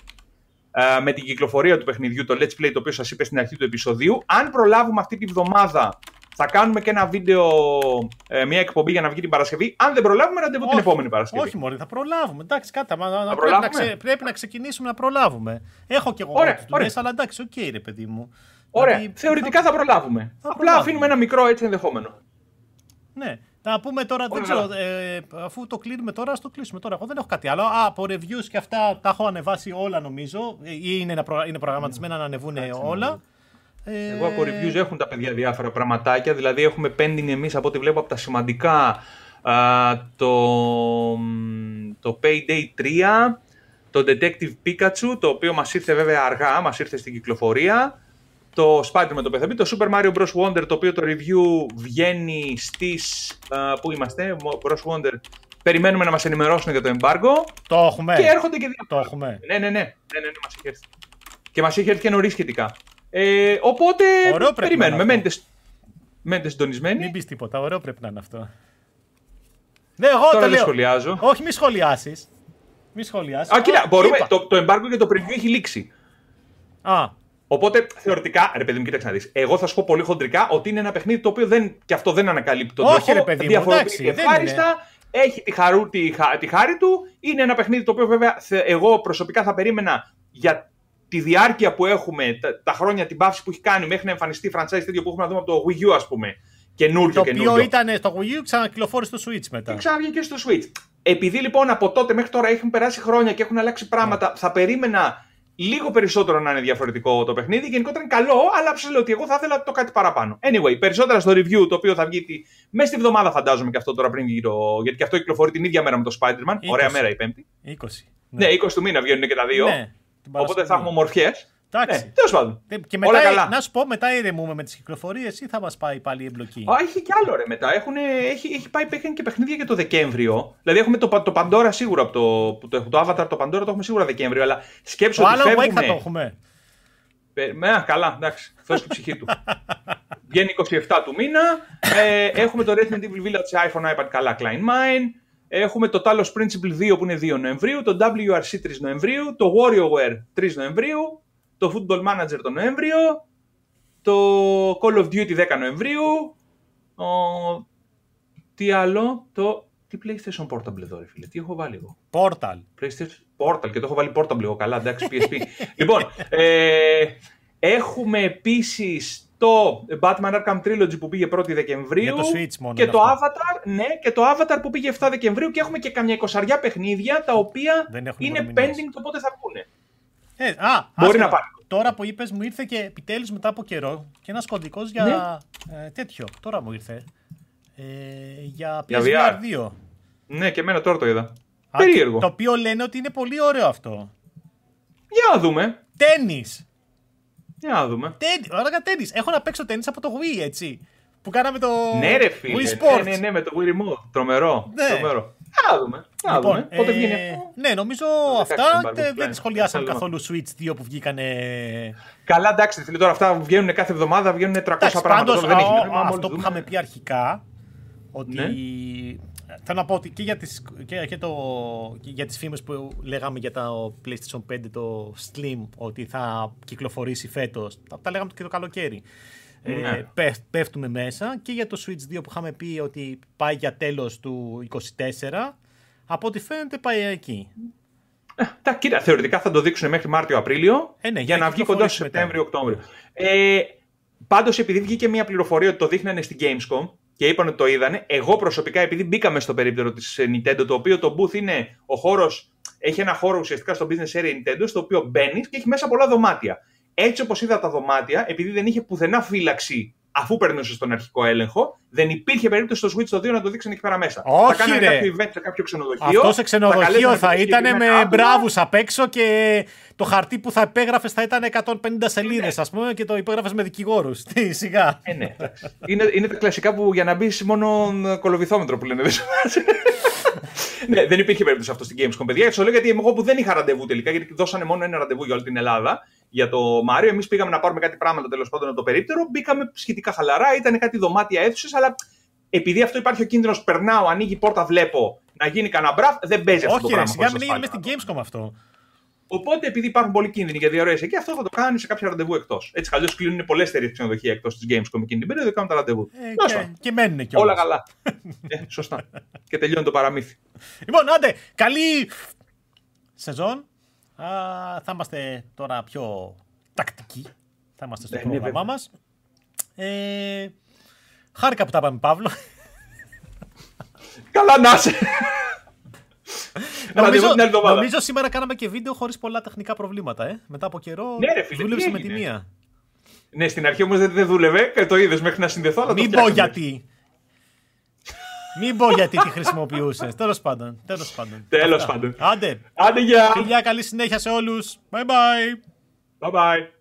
ε, με την κυκλοφορία του παιχνιδιού, το Let's Play, το οποίο σας είπε στην αρχή του επεισοδίου. Αν προλάβουμε αυτή τη βδομάδα, θα κάνουμε και ένα βίντεο, ε, μια εκπομπή για να βγει την Παρασκευή. Αν δεν προλάβουμε, ραντεβού την επόμενη Παρασκευή. Όχι, μωρέ, θα προλάβουμε. Εντάξει, κάτι, μα, θα πρέπει, να ξε, πρέπει να ξεκινήσουμε να προλάβουμε. Έχω και εγώ δουλειές, αλλά εντάξει, ok, okay, ρε παιδί μου. Ωραία. Δηλαδή, Θεωρητικά θα, θα προλάβουμε. Θα Απλά προλάβουμε. αφήνουμε ένα μικρό έτσι ενδεχόμενο. Ναι. Να πούμε τώρα, δεν ξέρω, ε, αφού το κλείνουμε τώρα, ας το κλείσουμε τώρα. Εγώ δεν έχω κάτι άλλο. Α, από reviews και αυτά τα έχω ανεβάσει όλα νομίζω. Ε, ή είναι, είναι προγραμματισμένα να ανεβούν όλα. Ε... Εγώ από reviews έχουν τα παιδιά διάφορα πραγματάκια. Δηλαδή έχουμε pending εμείς από ό,τι βλέπω από τα σημαντικά α, το, το Payday 3, το Detective Pikachu, το οποίο μας ήρθε βέβαια αργά, μας ήρθε στην κυκλοφορία το Spider-Man το πεθαμπή, το Super Mario Bros. Wonder, το οποίο το review βγαίνει στις... Uh, πού είμαστε, Bros. Wonder. Περιμένουμε να μας ενημερώσουν για το embargo. Το έχουμε. Και έρχονται και δύο. Το έχουμε. Ναι, ναι, ναι, ναι, ναι, ναι μας έχει έρθει. Και μας έχει έρθει και νωρίς σχετικά. Ε, οπότε Ωραίο πρέπει να περιμένουμε. είναι Μένετε, μένετε συντονισμένοι. Μην πεις τίποτα, ωραίο πρέπει να είναι αυτό. Ναι, εγώ Τώρα το δεν λέω. σχολιάζω. Όχι, μη σχολιάσεις. Μη σχολιάσεις. Α, κοίτα, μπορούμε. Το, το embargo και το preview έχει λήξει. Α, Οπότε θεωρητικά, ρε παιδί μου, κοίταξε να δεις. Εγώ θα σου πω πολύ χοντρικά ότι είναι ένα παιχνίδι το οποίο δεν, και αυτό δεν ανακαλύπτει τον Όχι, τρόπο. ρε παιδί μου, διαφοροποιείται εντάξει, δεν ευχάριστα. Έχει τη, χαρού, τη, χα- τη χάρη του. Είναι ένα παιχνίδι το οποίο βέβαια θε- εγώ προσωπικά θα περίμενα για τη διάρκεια που έχουμε, τα, τα χρόνια, την παύση που έχει κάνει μέχρι να εμφανιστεί η franchise τέτοιο που έχουμε να δούμε από το Wii U, ας πούμε. Καινούριο, το καινούριο. οποίο ήταν στο Wii U, ξανακυκλοφόρησε στο Switch μετά. Και ξαναβγήκε και στο Switch. Επειδή λοιπόν από τότε μέχρι τώρα έχουν περάσει χρόνια και έχουν αλλάξει πράγματα, Ναι. θα περίμενα λίγο περισσότερο να είναι διαφορετικό το παιχνίδι. Γενικότερα είναι καλό, αλλά ψηλό ότι εγώ θα ήθελα το κάτι παραπάνω. Anyway, περισσότερα στο review το οποίο θα βγει τη... μέσα στη βδομάδα, φαντάζομαι και αυτό τώρα πριν βγει το. Γιατί και αυτό κυκλοφορεί την ίδια μέρα με το Spider-Man. 20. Ωραία μέρα η Πέμπτη. 20. Ναι, 20 του μήνα βγαίνουν και τα δύο. Ναι, την οπότε Παρασκευή. θα έχουμε ομορφιέ. Εντάξει. Ναι, τέλος πάντων. Ε, Και Όλα μετά, καλά. να σου πω, μετά ηρεμούμε με τις κυκλοφορίες ή θα μας πάει πάλι η εμπλοκή; Α, έχει κι άλλο ρε μετά. Έχουν, έχει, έχει πάει παίχνει και παιχνίδια για το Δεκέμβριο. Δηλαδή έχουμε το, Πα- το Pandora σίγουρα από το, που το, το Avatar, το Pandora το έχουμε σίγουρα Δεκέμβριο. Αλλά σκέψου Το ότι άλλο Wake φεύγουμε. θα το έχουμε. Ε, με, α, καλά, εντάξει. Θεός και η ψυχή του. Βγαίνει 27 του μήνα. Ε, έχουμε το Resident Evil Village iPhone, iPad, καλά, Klein Mine. Έχουμε το Talos Principle 2 που είναι 2 Νοεμβρίου. Το WRC 3 Νοεμβρίου. Το WarioWare 3 Νοεμβρίου. Το Football Manager το Νοέμβριο. Το Call of Duty 10 Νοεμβρίου. Ο... Τι άλλο. Το... Τι PlayStation Portable εδώ, ρε φίλε. Τι έχω βάλει εγώ. Portal. PlayStation Portal και το έχω βάλει Portable εγώ καλά, εντάξει, PSP. λοιπόν, ε, έχουμε επίσης το Batman Arkham Trilogy που πήγε 1η Δεκεμβρίου. Για το Switch μόνο Και είναι το αυτό. Avatar, ναι, και το Avatar που πήγε 7 Δεκεμβρίου και έχουμε και καμιά εικοσαριά παιχνίδια τα οποία Δεν έχουν είναι ημερομηνίες. pending το πότε θα βγουν. Ε, α, Μπορεί άσχετα. να πάρει. Τώρα που είπες, μου ήρθε και επιτέλους μετά από καιρό και ένας κωδικός για. Ναι. Ε, τέτοιο. Τώρα μου ήρθε. Ε, για Για PSVR 2. Ναι, και εμένα τώρα το είδα. Α, Περίεργο. Το οποίο λένε ότι είναι πολύ ωραίο αυτό. Για να δούμε. Τέννη. Για να δούμε. Ωραία, τέννη. Έχω να παίξω τέννη από το Wii, έτσι. Που κάναμε το. Ναι, ρε φίλε. Wii Sports. Ναι, ναι, ναι, με το Wii Remote. Τρομερό. Ναι. Τρομερό. Για να δούμε. Για να Λοιπόν, δούμε. Πότε ε, βγαίνει αυτό. Ναι, νομίζω Το αυτά 16 embargo, τε- δεν ναι. σχολιάσαμε Άλλο. καθόλου Switch 2 που βγήκανε. Καλά, εντάξει, φίλε, τώρα αυτά βγαίνουν κάθε εβδομάδα, βγαίνουν 300 Εντάξει, πράγματα. πάντως, Τώρα δεν έχει α, νόημα, αυτό μόλις που δούμε. είχαμε πει αρχικά, ότι Ναι. θέλω να πω ότι και για τις, και, και το, και για τις φήμες που λέγαμε για το PlayStation 5, το Slim, ότι θα κυκλοφορήσει φέτος, τα, τα λέγαμε και το καλοκαίρι. Ε, Ναι. πέφ- πέφτουμε μέσα και για το Switch 2 που είχαμε πει ότι πάει για τέλος του 24, από ό,τι φαίνεται πάει εκεί. Τα κοίτα, θεωρητικά θα το δείξουν μέχρι Μάρτιο-Απρίλιο Ε, ναι, για για να βγει κοντά κυκλοφορήσει στο μετά. Σεπτέμβριο-Οκτώβριο. Ε, Πάντως, επειδή βγήκε μια πληροφορία ότι το δείχνανε στην Gamescom και είπαν ότι το είδανε, εγώ προσωπικά, επειδή μπήκαμε στο περίπτερο της Nintendo, το οποίο το booth είναι ο χώρος, έχει ένα χώρο ουσιαστικά στο business area Nintendo, στο οποίο μπαίνεις και έχει μέσα πολλά δωμάτια. Έτσι όπως είδα τα δωμάτια, επειδή δεν είχε πουθενά φύλαξη αφού περνούσε στον αρχικό έλεγχο, δεν υπήρχε περίπτωση στο Switch το 2 να το δείξουν εκεί πέρα μέσα. Όχι, θα κάνανε ρε. κάποιο event σε κάποιο ξενοδοχείο. Αυτός σε θα ξενοδοχείο καλέσανε θα κάποια ήταν συγκεκριμένα με άτομα. μπράβους απ' έξω και το χαρτί που θα επέγραφε θα ήταν 150 σελίδες, ας πούμε, και το υπέγραφες με δικηγόρους. Τι, σιγά. Ε, ναι, εντάξει. είναι, είναι τα κλασικά που για να μπεις μόνο κολοβηθόμετρο που λένε. Δεν σου άρεσε. ναι, δεν υπήρχε περίπτωση αυτό στην Gamescom, παιδιά. Και το λέω γιατί εγώ που δεν είχα ραντεβού τελικά, γιατί δώσανε μόνο ένα ραντεβού για όλη την Ελλάδα για το Μάριο. Εμείς πήγαμε να πάρουμε κάτι πράγματα τέλος πάντων από το περίπτερο. Μπήκαμε σχετικά χαλαρά, ήταν κάτι δωμάτια αίθουσες, αλλά επειδή αυτό υπάρχει ο κίνδυνος, περνάω, ανοίγει η πόρτα, βλέπω να γίνει κανένα μπραφ, δεν παίζει αυτό το Όχι, ρε, πράγμα. σιγά χωρίς μην είναι μέσα ασφάλεια. στην Gamescom αυτό. Οπότε, επειδή υπάρχουν πολλοί κίνδυνοι για διαρροές εκεί, αυτό θα το κάνει σε κάποια ραντεβού εκτός. Έτσι, αλλιώ κλείνουν πολλές εταιρείε ξενοδοχεία εκτός της Gamescom εκείνη την περίοδο και κάνουν τα ραντεβού. Ε, Τέλος και, πάντων. και μένουν κιόλας. Όλα καλά. ε, σωστά. και τελειώνει το παραμύθι. Λοιπόν, άντε, καλή σεζόν. Α, θα είμαστε τώρα πιο τακτικοί. Θα είμαστε στο Ναι, ναι, πρόγραμμά βέβαια. μας. Ε, χάρηκα που τα είπαμε, Παύλο. Καλά να είσαι. Ραντεβού νομίζω, την άλλη εβδομάδα. νομίζω σήμερα κάναμε και βίντεο χωρίς πολλά τεχνικά προβλήματα. Ε. Μετά από καιρό Ναι, ρε φίλε, δούλεψε τι με τη έγινε; μία. Ναι, στην αρχή όμως δεν, δεν δούλευε και το είδες μέχρι να συνδεθώ. Αλλά το Μην πω φτιάξαμε. γιατί. Μην πω γιατί τη χρησιμοποιούσες. Τέλος πάντων. Τέλος πάντων. Τέλος Αυτά. πάντων. Άντε. Άντε, γεια. Φιλιά, καλή συνέχεια σε όλους. Bye bye. Bye bye.